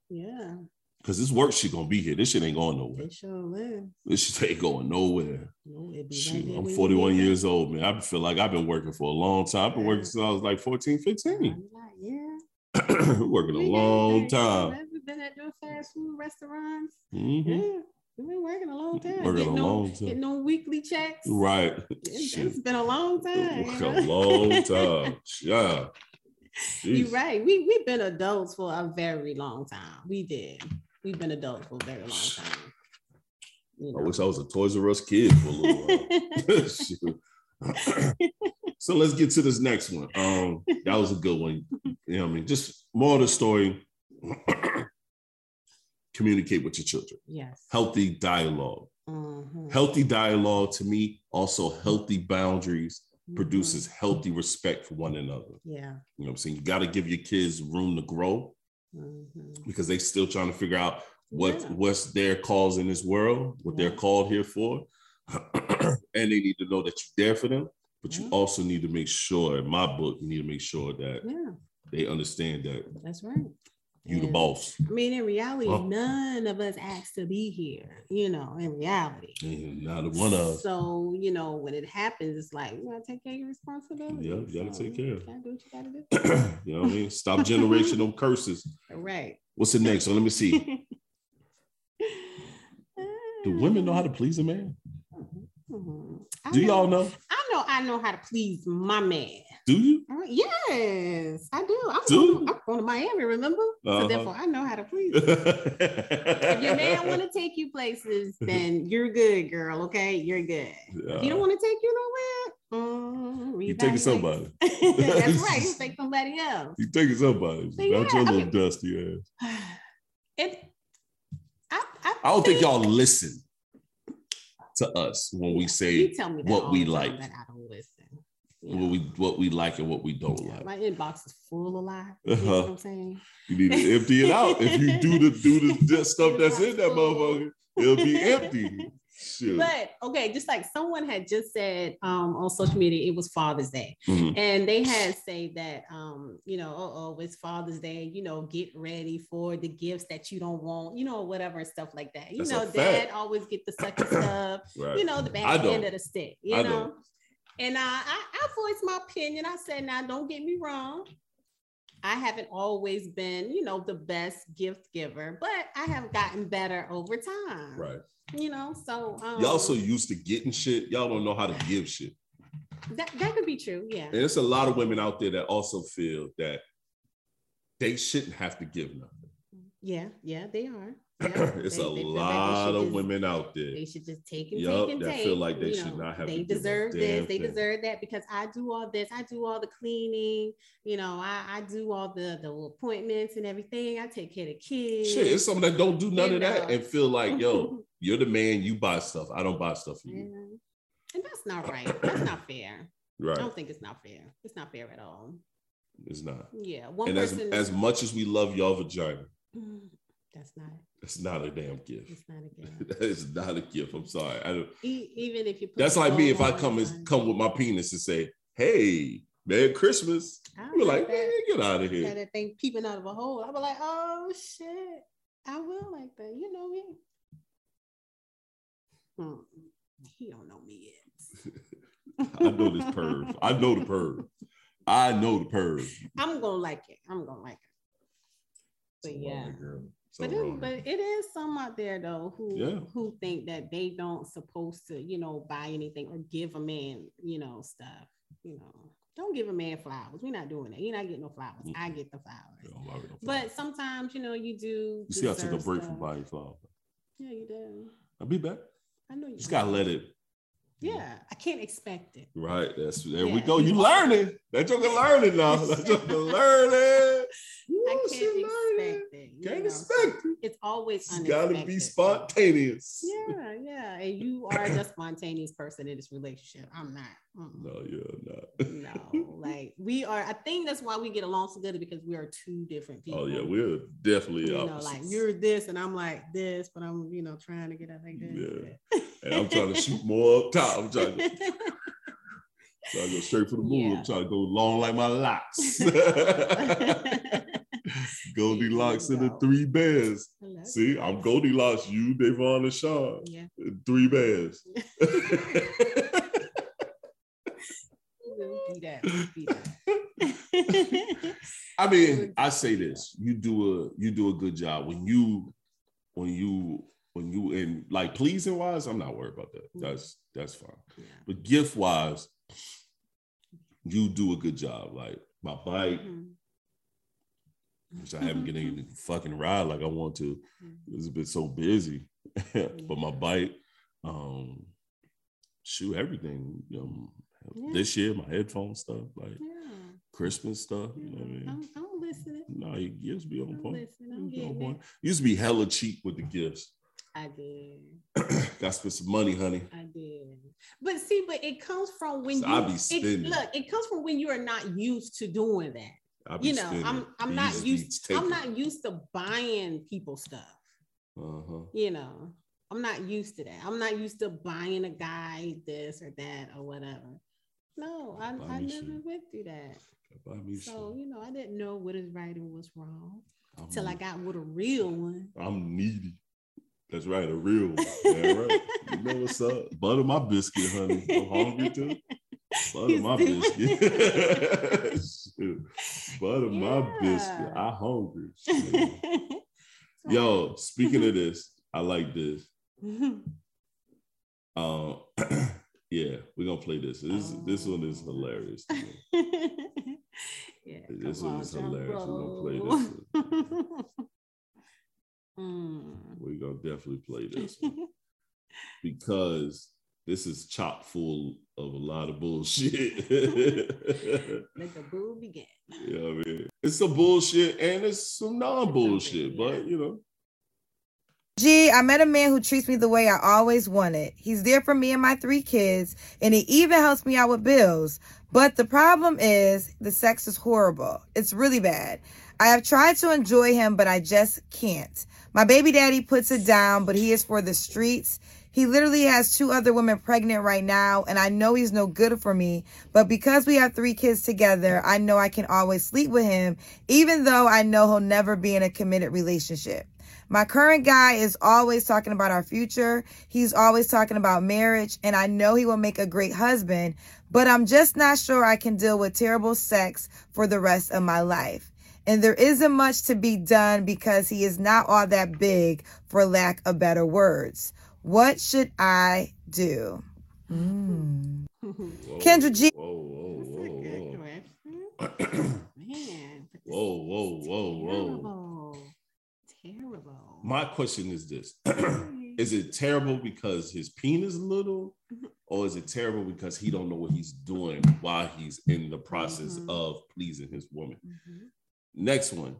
[SPEAKER 2] Yeah,
[SPEAKER 1] because this work shit gonna be here. This shit ain't going nowhere.
[SPEAKER 2] it sure is.
[SPEAKER 1] This shit ain't going nowhere.
[SPEAKER 2] No, it be
[SPEAKER 1] Shoot,
[SPEAKER 2] right
[SPEAKER 1] I'm 41 years old, man. I feel like I've been working for a long time. I've been working since I was like 14, 15.
[SPEAKER 2] Yeah. <clears throat>
[SPEAKER 1] working a long time.
[SPEAKER 2] Been at those fast food restaurants?
[SPEAKER 1] Mhm.
[SPEAKER 2] Yeah, you've been working a long time.
[SPEAKER 1] Working a
[SPEAKER 2] getting no,
[SPEAKER 1] long time.
[SPEAKER 2] Getting no weekly checks.
[SPEAKER 1] Right.
[SPEAKER 2] It's, it's been a long time. You
[SPEAKER 1] a long time. Yeah.
[SPEAKER 2] You're right. We we've been adults for a very long time. We did. We've been adults for a very long time. You
[SPEAKER 1] I
[SPEAKER 2] know.
[SPEAKER 1] wish I was a Toys R Us kid for a little while. <laughs> <laughs> <clears throat> So let's get to this next one. Um, that was a good one. You know what I mean? Just more of the story. <clears throat> Communicate with your children.
[SPEAKER 2] yes.
[SPEAKER 1] Healthy dialogue.
[SPEAKER 2] Mhm.
[SPEAKER 1] Healthy dialogue to me, also healthy boundaries
[SPEAKER 2] Mhm.
[SPEAKER 1] produces healthy respect for one another.
[SPEAKER 2] Yeah.
[SPEAKER 1] You know what I'm saying? You got to give your kids room to grow
[SPEAKER 2] Mhm.
[SPEAKER 1] because they still trying to figure out what
[SPEAKER 2] Yeah.
[SPEAKER 1] what's their cause in this world, what they're called here for, <clears throat> and they need to know that you're there for them. But you also need to make sure, in my book, you need to make sure that
[SPEAKER 2] Yeah,
[SPEAKER 1] they understand that
[SPEAKER 2] that's right.
[SPEAKER 1] You the
[SPEAKER 2] And-
[SPEAKER 1] boss.
[SPEAKER 2] I mean, in reality, none of us asked to be here, you know, in reality.
[SPEAKER 1] Now one of us.
[SPEAKER 2] So, you know, when it happens, it's like you gotta take care of your responsibility.
[SPEAKER 1] Yeah, you gotta take care.
[SPEAKER 2] You gotta do what you gotta do. <clears throat>
[SPEAKER 1] you know what I mean? Stop generational curses.
[SPEAKER 2] right.
[SPEAKER 1] What's the next one? Let me see. <laughs> Do women know how to please a man?
[SPEAKER 2] Mhm.
[SPEAKER 1] Do y'all know?
[SPEAKER 2] I know I know how to please my man.
[SPEAKER 1] Do you?
[SPEAKER 2] Uh, Yes, I do. I'm,
[SPEAKER 1] Do
[SPEAKER 2] going, I'm going to Miami, remember?
[SPEAKER 1] Uh-huh.
[SPEAKER 2] So therefore, I know how to please. if your man <laughs> want to take you places, then you're good, girl. Okay, you're good. If he don't want to take you nowhere, mm,
[SPEAKER 1] You taking somebody. <laughs>
[SPEAKER 2] That's right. You <laughs> take somebody else.
[SPEAKER 1] You taking somebody.
[SPEAKER 2] So,
[SPEAKER 1] Not
[SPEAKER 2] yeah,
[SPEAKER 1] your
[SPEAKER 2] I
[SPEAKER 1] little
[SPEAKER 2] mean-
[SPEAKER 1] dusty ass. <sighs>
[SPEAKER 2] It. I, I,
[SPEAKER 1] I don't think y'all listen to us when we say
[SPEAKER 2] You tell me that
[SPEAKER 1] what we like.
[SPEAKER 2] That I don't listen.
[SPEAKER 1] what we what we like and what we don't
[SPEAKER 2] Yeah,
[SPEAKER 1] like.
[SPEAKER 2] my inbox is full of lies. You know
[SPEAKER 1] Uh-huh.
[SPEAKER 2] what I'm saying?
[SPEAKER 1] You need to empty it out. If you do the do the, <laughs> stuff that's in that motherfucker, it'll be empty. <laughs>
[SPEAKER 2] But okay, just like someone had just said um, on social media, it was Father's Day,
[SPEAKER 1] Mhm.
[SPEAKER 2] and they had say that um, you know, oh, it's Father's Day, you know, get ready for the gifts that you don't want, you know, whatever and stuff like that. You
[SPEAKER 1] That's
[SPEAKER 2] know. Dad always get the sucky stuff, <coughs>
[SPEAKER 1] Right.
[SPEAKER 2] you know, the bad end of the stick, you
[SPEAKER 1] I
[SPEAKER 2] know.
[SPEAKER 1] don't.
[SPEAKER 2] And I, I, I voiced my opinion. I said, now don't get me wrong. I haven't always been, you know, the best gift giver, but I have gotten better over time.
[SPEAKER 1] Right.
[SPEAKER 2] You know, so um,
[SPEAKER 1] Y'all so used to getting shit, y'all don't know how to give shit.
[SPEAKER 2] that, that could be true. Yeah.
[SPEAKER 1] And there's a lot of women out there that also feel that they shouldn't have to give nothing.
[SPEAKER 2] Yeah. Yeah, they are. <clears throat>
[SPEAKER 1] It's
[SPEAKER 2] they-
[SPEAKER 1] a
[SPEAKER 2] they
[SPEAKER 1] lot of
[SPEAKER 2] just-
[SPEAKER 1] women out there.
[SPEAKER 2] They should just take and
[SPEAKER 1] Yup,
[SPEAKER 2] take and
[SPEAKER 1] that
[SPEAKER 2] take.
[SPEAKER 1] feel like they
[SPEAKER 2] you
[SPEAKER 1] should not have
[SPEAKER 2] They deserve this. They
[SPEAKER 1] thing.
[SPEAKER 2] deserve that because I do all this. I do all the cleaning. You know, I, I do all the the appointments and everything. I take care of the kids.
[SPEAKER 1] Shit, it's some that don't do none
[SPEAKER 2] You
[SPEAKER 1] of that and feel like, yo, <laughs> you're the man, you buy stuff. I don't buy stuff for
[SPEAKER 2] Yeah. And that's not right. That's not fair. <clears throat>
[SPEAKER 1] Right.
[SPEAKER 2] I don't think it's not fair. It's not fair at all.
[SPEAKER 1] It's not.
[SPEAKER 2] Yeah. One
[SPEAKER 1] And as as much as we love y'all vagina, mm.
[SPEAKER 2] That's not.
[SPEAKER 1] That's not a damn gift.
[SPEAKER 2] It's not a <laughs> gift.
[SPEAKER 1] that is not a gift. I'm sorry. I don't,
[SPEAKER 2] E- even if you. Put
[SPEAKER 1] that's like me if I come and come with my penis and say, "Hey, Merry Christmas."
[SPEAKER 2] I
[SPEAKER 1] You're
[SPEAKER 2] like that.
[SPEAKER 1] man, get out of here.
[SPEAKER 2] that thing peeping out of a hole. I'll be like, oh shit. I will like that. You know me. Hmm. He don't know me yet. <laughs>
[SPEAKER 1] I know this perv. I know the perv. I know the perv.
[SPEAKER 2] I'm gonna like it. I'm gonna like it. But yeah.
[SPEAKER 1] Girl.
[SPEAKER 2] But, it, but it is some out there though who
[SPEAKER 1] Yeah.
[SPEAKER 2] who think that they don't supposed to, you know, buy anything or give a man, you know, stuff. You know, don't give a man flowers. We're not doing that. You're not getting no flowers. I get the flowers.
[SPEAKER 1] Yeah, I'm already on fire.
[SPEAKER 2] But sometimes, you know, you do.
[SPEAKER 1] you see, I took a break from buying flowers.
[SPEAKER 2] Yeah, you do.
[SPEAKER 1] I'll be back.
[SPEAKER 2] I know you.
[SPEAKER 1] Just gotta let it.
[SPEAKER 2] Yeah, I can't expect it.
[SPEAKER 1] Right. That's there we go. You learning. That joker learning now. That joker <laughs> learning.
[SPEAKER 2] I can't
[SPEAKER 1] she learning.
[SPEAKER 2] it. you
[SPEAKER 1] Can't
[SPEAKER 2] know,
[SPEAKER 1] expect it.
[SPEAKER 2] It's always
[SPEAKER 1] It's
[SPEAKER 2] unexpected.
[SPEAKER 1] gotta be spontaneous.
[SPEAKER 2] Yeah, yeah, and you are the spontaneous person in this relationship. I'm not. Mm-mm.
[SPEAKER 1] No, you're not.
[SPEAKER 2] No, like we are. I think that's why we get along so good because we are two different people.
[SPEAKER 1] Oh yeah, we're definitely
[SPEAKER 2] you know like you're this and I'm like this, but I'm you know trying to get out like this.
[SPEAKER 1] And I'm trying to shoot more up top. I'm trying to, go straight for the moon.
[SPEAKER 2] Yeah.
[SPEAKER 1] I'm trying to go long like my locks. <laughs> Goldilocks and the three bears. See. I'm Goldilocks, you, Devon, and Sean.
[SPEAKER 2] Yeah.
[SPEAKER 1] Three bears. <laughs>
[SPEAKER 2] Be that. Be that.
[SPEAKER 1] I mean, I say this: you do a you do a good job when you when you when you in like pleasing wise. I'm not worried about that. That's that's fine.
[SPEAKER 2] Yeah.
[SPEAKER 1] But gift wise, you do a good job. Like my bike,
[SPEAKER 2] Mhm.
[SPEAKER 1] which I haven't getting any fucking ride like I want to. It's been so busy. <laughs> but my bike, um, shoot, everything. You know,
[SPEAKER 2] Yeah.
[SPEAKER 1] this year, my headphone stuff, like
[SPEAKER 2] Yeah.
[SPEAKER 1] Christmas stuff. You know what I mean?
[SPEAKER 2] I'm, I'm listening.
[SPEAKER 1] No, you used to be on
[SPEAKER 2] I'm
[SPEAKER 1] point.
[SPEAKER 2] listening. I'm
[SPEAKER 1] be on point. Used to be hella cheap with the gifts.
[SPEAKER 2] I did. <clears throat>
[SPEAKER 1] To spend some money, honey.
[SPEAKER 2] I did. But see, but it comes from when
[SPEAKER 1] So
[SPEAKER 2] you
[SPEAKER 1] I be
[SPEAKER 2] it,
[SPEAKER 1] spending.
[SPEAKER 2] look, it comes from when you are not used to doing that. You know,
[SPEAKER 1] spending.
[SPEAKER 2] I'm I'm not
[SPEAKER 1] used to
[SPEAKER 2] I'm not used to buying people stuff.
[SPEAKER 1] Uh-huh.
[SPEAKER 2] You know, I'm not used to that. I'm not used to buying a guy this or that or whatever. No, I, I never
[SPEAKER 1] shit.
[SPEAKER 2] went through that. So,
[SPEAKER 1] shit.
[SPEAKER 2] you know, I didn't know what is right and what's wrong
[SPEAKER 1] I'm,
[SPEAKER 2] till I got with a real one.
[SPEAKER 1] I'm needy. That's right, a real one. Yeah, right. You know what's up? Butter my biscuit, honey. I'm hungry too. Butter
[SPEAKER 2] He's
[SPEAKER 1] my
[SPEAKER 2] doing-
[SPEAKER 1] biscuit. <laughs> Butter my biscuit. I hungry. <laughs> Yo, speaking of this, I like this. Um, <laughs> <clears throat> yeah, we're gonna play this. This this one is hilarious.
[SPEAKER 2] yeah,
[SPEAKER 1] This one
[SPEAKER 2] on,
[SPEAKER 1] is hilarious. We're gonna play
[SPEAKER 2] Jumbo. Mm.
[SPEAKER 1] We're gonna definitely play <laughs> this one because this is chock full of a lot of bullshit. <laughs>
[SPEAKER 2] Let the boo begin.
[SPEAKER 1] you know I mean? It's some bullshit and it's some non-bullshit,
[SPEAKER 2] yeah.
[SPEAKER 1] but you know,
[SPEAKER 3] Gee, I met a man who treats me the way I always wanted. He's there for me and my three kids, and he even helps me out with bills. But the problem is, the sex is horrible. It's really bad. I have tried to enjoy him, but I just can't. My baby daddy puts it down, but he is for the streets. He literally has two other women pregnant right now, and I know he's no good for me. But because we have three kids together, I know I can always sleep with him, even though I know he'll never be in a committed relationship. My current guy is always talking about our future. He's always talking about marriage, and I know he will make a great husband, but I'm just not sure I can deal with terrible sex for the rest of my life. And there isn't much to be done because he is not all that big, for lack of better words. What should I do? Mm.
[SPEAKER 1] whoa,
[SPEAKER 3] Kendra G-
[SPEAKER 1] Whoa,
[SPEAKER 2] That's a
[SPEAKER 1] whoa,
[SPEAKER 2] good
[SPEAKER 1] whoa,
[SPEAKER 2] question. <clears throat> Man, but this
[SPEAKER 1] whoa, whoa,
[SPEAKER 2] is
[SPEAKER 1] whoa, whoa.
[SPEAKER 2] Terrible. Terrible.
[SPEAKER 1] My question is this: <clears throat> Is it terrible because his penis little, or is it terrible because he don't know what he's doing while he's in the process
[SPEAKER 2] Mhm.
[SPEAKER 1] of pleasing his woman?
[SPEAKER 2] Mhm.
[SPEAKER 1] Next one.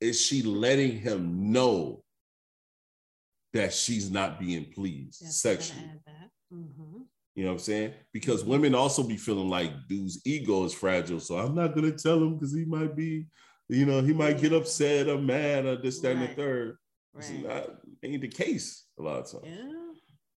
[SPEAKER 1] Is she letting him know that she's not being pleased
[SPEAKER 2] gotta
[SPEAKER 1] sexually?
[SPEAKER 2] Mhm.
[SPEAKER 1] You know what I'm saying? Because women also be feeling like dude's ego is fragile. So I'm not gonna tell him because he might be, you know, he might get upset or mad or this, that, and the
[SPEAKER 2] Right.
[SPEAKER 1] third. It's
[SPEAKER 2] Right.
[SPEAKER 1] not ain't the case a lot of times.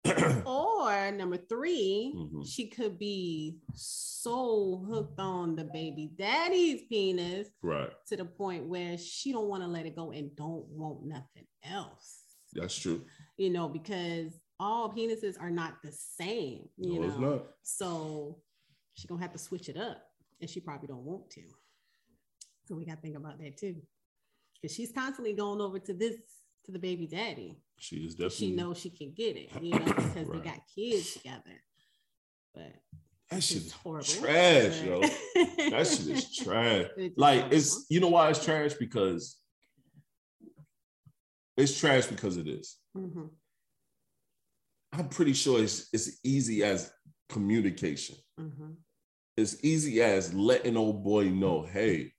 [SPEAKER 2] Yeah. <clears throat> or number 3
[SPEAKER 1] Mhm.
[SPEAKER 2] she could be so hooked on the baby daddy's penis
[SPEAKER 1] Right.
[SPEAKER 2] to the point where she don't want to let it go and don't want nothing else.
[SPEAKER 1] That's true.
[SPEAKER 2] You know, because all penises are not the same. You
[SPEAKER 1] No,
[SPEAKER 2] know, so she gonna have to switch it up, and she probably don't want to. So we gotta think about that too, because she's constantly going over to this to the baby daddy.
[SPEAKER 1] She is definitely
[SPEAKER 2] She knows she can get it, you know, <coughs> because they got kids together. But
[SPEAKER 1] that shit is
[SPEAKER 2] horrible.
[SPEAKER 1] trash, yo. That shit is <laughs> trash.
[SPEAKER 2] It's
[SPEAKER 1] Like
[SPEAKER 2] horrible.
[SPEAKER 1] it's you know why it's trash? Because it's trash because it is.
[SPEAKER 2] Mhm.
[SPEAKER 1] I'm pretty sure it's it's easy as communication.
[SPEAKER 2] Mhm.
[SPEAKER 1] It's easy as letting old boy know, hey,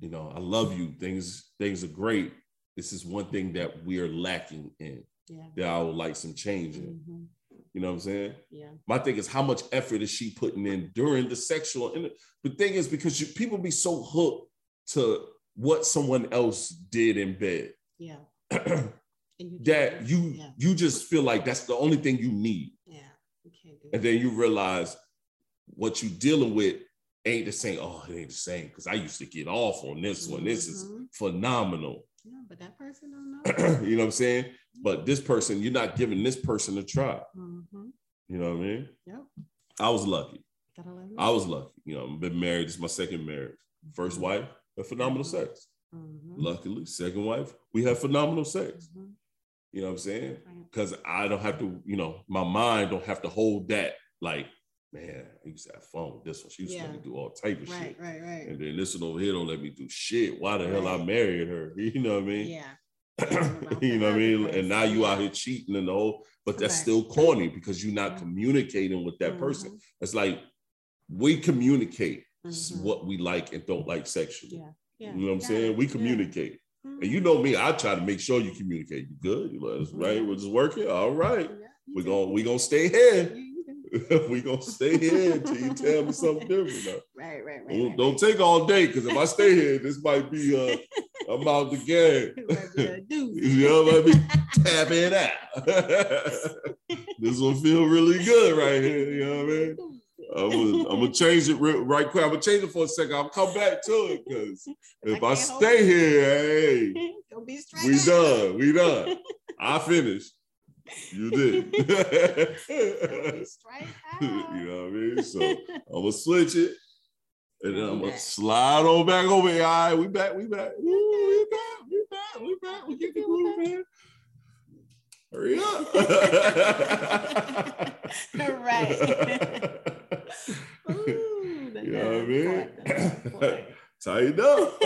[SPEAKER 1] you know, I love you. Things things are great. This is one thing that we're lacking in
[SPEAKER 2] Yeah.
[SPEAKER 1] that I would like some change in.
[SPEAKER 2] Mhm.
[SPEAKER 1] You know what I'm saying?
[SPEAKER 2] Yeah.
[SPEAKER 1] My thing is how much effort is she putting in during the sexual? And the thing is because you, people be so hooked to what someone else did in bed
[SPEAKER 2] Yeah. <clears throat>
[SPEAKER 1] that
[SPEAKER 2] you can't-
[SPEAKER 1] you
[SPEAKER 2] Yeah.
[SPEAKER 1] you just feel like that's the only thing you need,
[SPEAKER 2] Yeah. You
[SPEAKER 1] and then you realize what you dealing with ain't the same. Oh, it ain't the same because I used to get off on this one. This is
[SPEAKER 2] Mhm.
[SPEAKER 1] phenomenal.
[SPEAKER 2] Yeah, but that person don't know. <clears throat>
[SPEAKER 1] you know what I'm saying? But this person, you're not giving this person a try.
[SPEAKER 2] Mhm.
[SPEAKER 1] You know what I mean?
[SPEAKER 2] Yep.
[SPEAKER 1] I was lucky.
[SPEAKER 2] Gotta let 'em
[SPEAKER 1] I was lucky. You know, I've been married. This is my second marriage. First wife, had phenomenal sex.
[SPEAKER 2] Mhm.
[SPEAKER 1] Luckily, second wife, we have phenomenal sex.
[SPEAKER 2] Mhm.
[SPEAKER 1] You know what I'm saying? Because I don't have to, you know, my mind don't have to hold that. Like, man, I used to have fun with this one. She used to let me do all type of
[SPEAKER 2] Right,
[SPEAKER 1] shit.
[SPEAKER 2] right, right.
[SPEAKER 1] And then this one over here don't let me do shit. Why the hell I married her? <laughs> You know what I mean?
[SPEAKER 2] Yeah. <clears throat>
[SPEAKER 1] you know what I mean?
[SPEAKER 2] Right.
[SPEAKER 1] And now you out here cheating and the whole, but that's
[SPEAKER 2] Correct.
[SPEAKER 1] still corny because you're not communicating with that person.
[SPEAKER 2] Mhm.
[SPEAKER 1] It's like we communicate
[SPEAKER 2] Mhm.
[SPEAKER 1] what we like and don't like sexually.
[SPEAKER 2] Yeah. Yeah.
[SPEAKER 1] You know what I'm
[SPEAKER 2] got
[SPEAKER 1] saying? We
[SPEAKER 2] Yeah.
[SPEAKER 1] communicate. And you
[SPEAKER 2] Mhm.
[SPEAKER 1] know me, I try to make sure you communicate. You good? You like, right? We're just working. All right.
[SPEAKER 2] Yeah,
[SPEAKER 1] We're gonna we gonna stay here. <laughs> we gonna stay here until you tell me something different. Now. <laughs>
[SPEAKER 2] Right, right, right.
[SPEAKER 1] Don't,
[SPEAKER 2] right,
[SPEAKER 1] don't take all day because if I stay <laughs> here, this might be uh I'm out the game.
[SPEAKER 2] It might be a doozy.
[SPEAKER 1] You know, might be tapping out. this will feel really good right here. You know what I mean? I'm gonna, I'm gonna change it real, right quick. I'm gonna change it for a second. I'll come back to it because if I,
[SPEAKER 2] hold
[SPEAKER 1] stay
[SPEAKER 2] it.
[SPEAKER 1] here, hey,
[SPEAKER 2] Don't be
[SPEAKER 1] we done. We done. I finished. You did. <laughs> <laughs> You know what I mean? So <laughs> I'm gonna switch it. And then I'm gonna slide on back over here. All right, we back, we back. Woo, we back, we back, we back. We get the groove, man. Hurry up.
[SPEAKER 2] right. Ooh,
[SPEAKER 1] You know what I mean?
[SPEAKER 2] part, the nerve part.
[SPEAKER 1] Tighten up.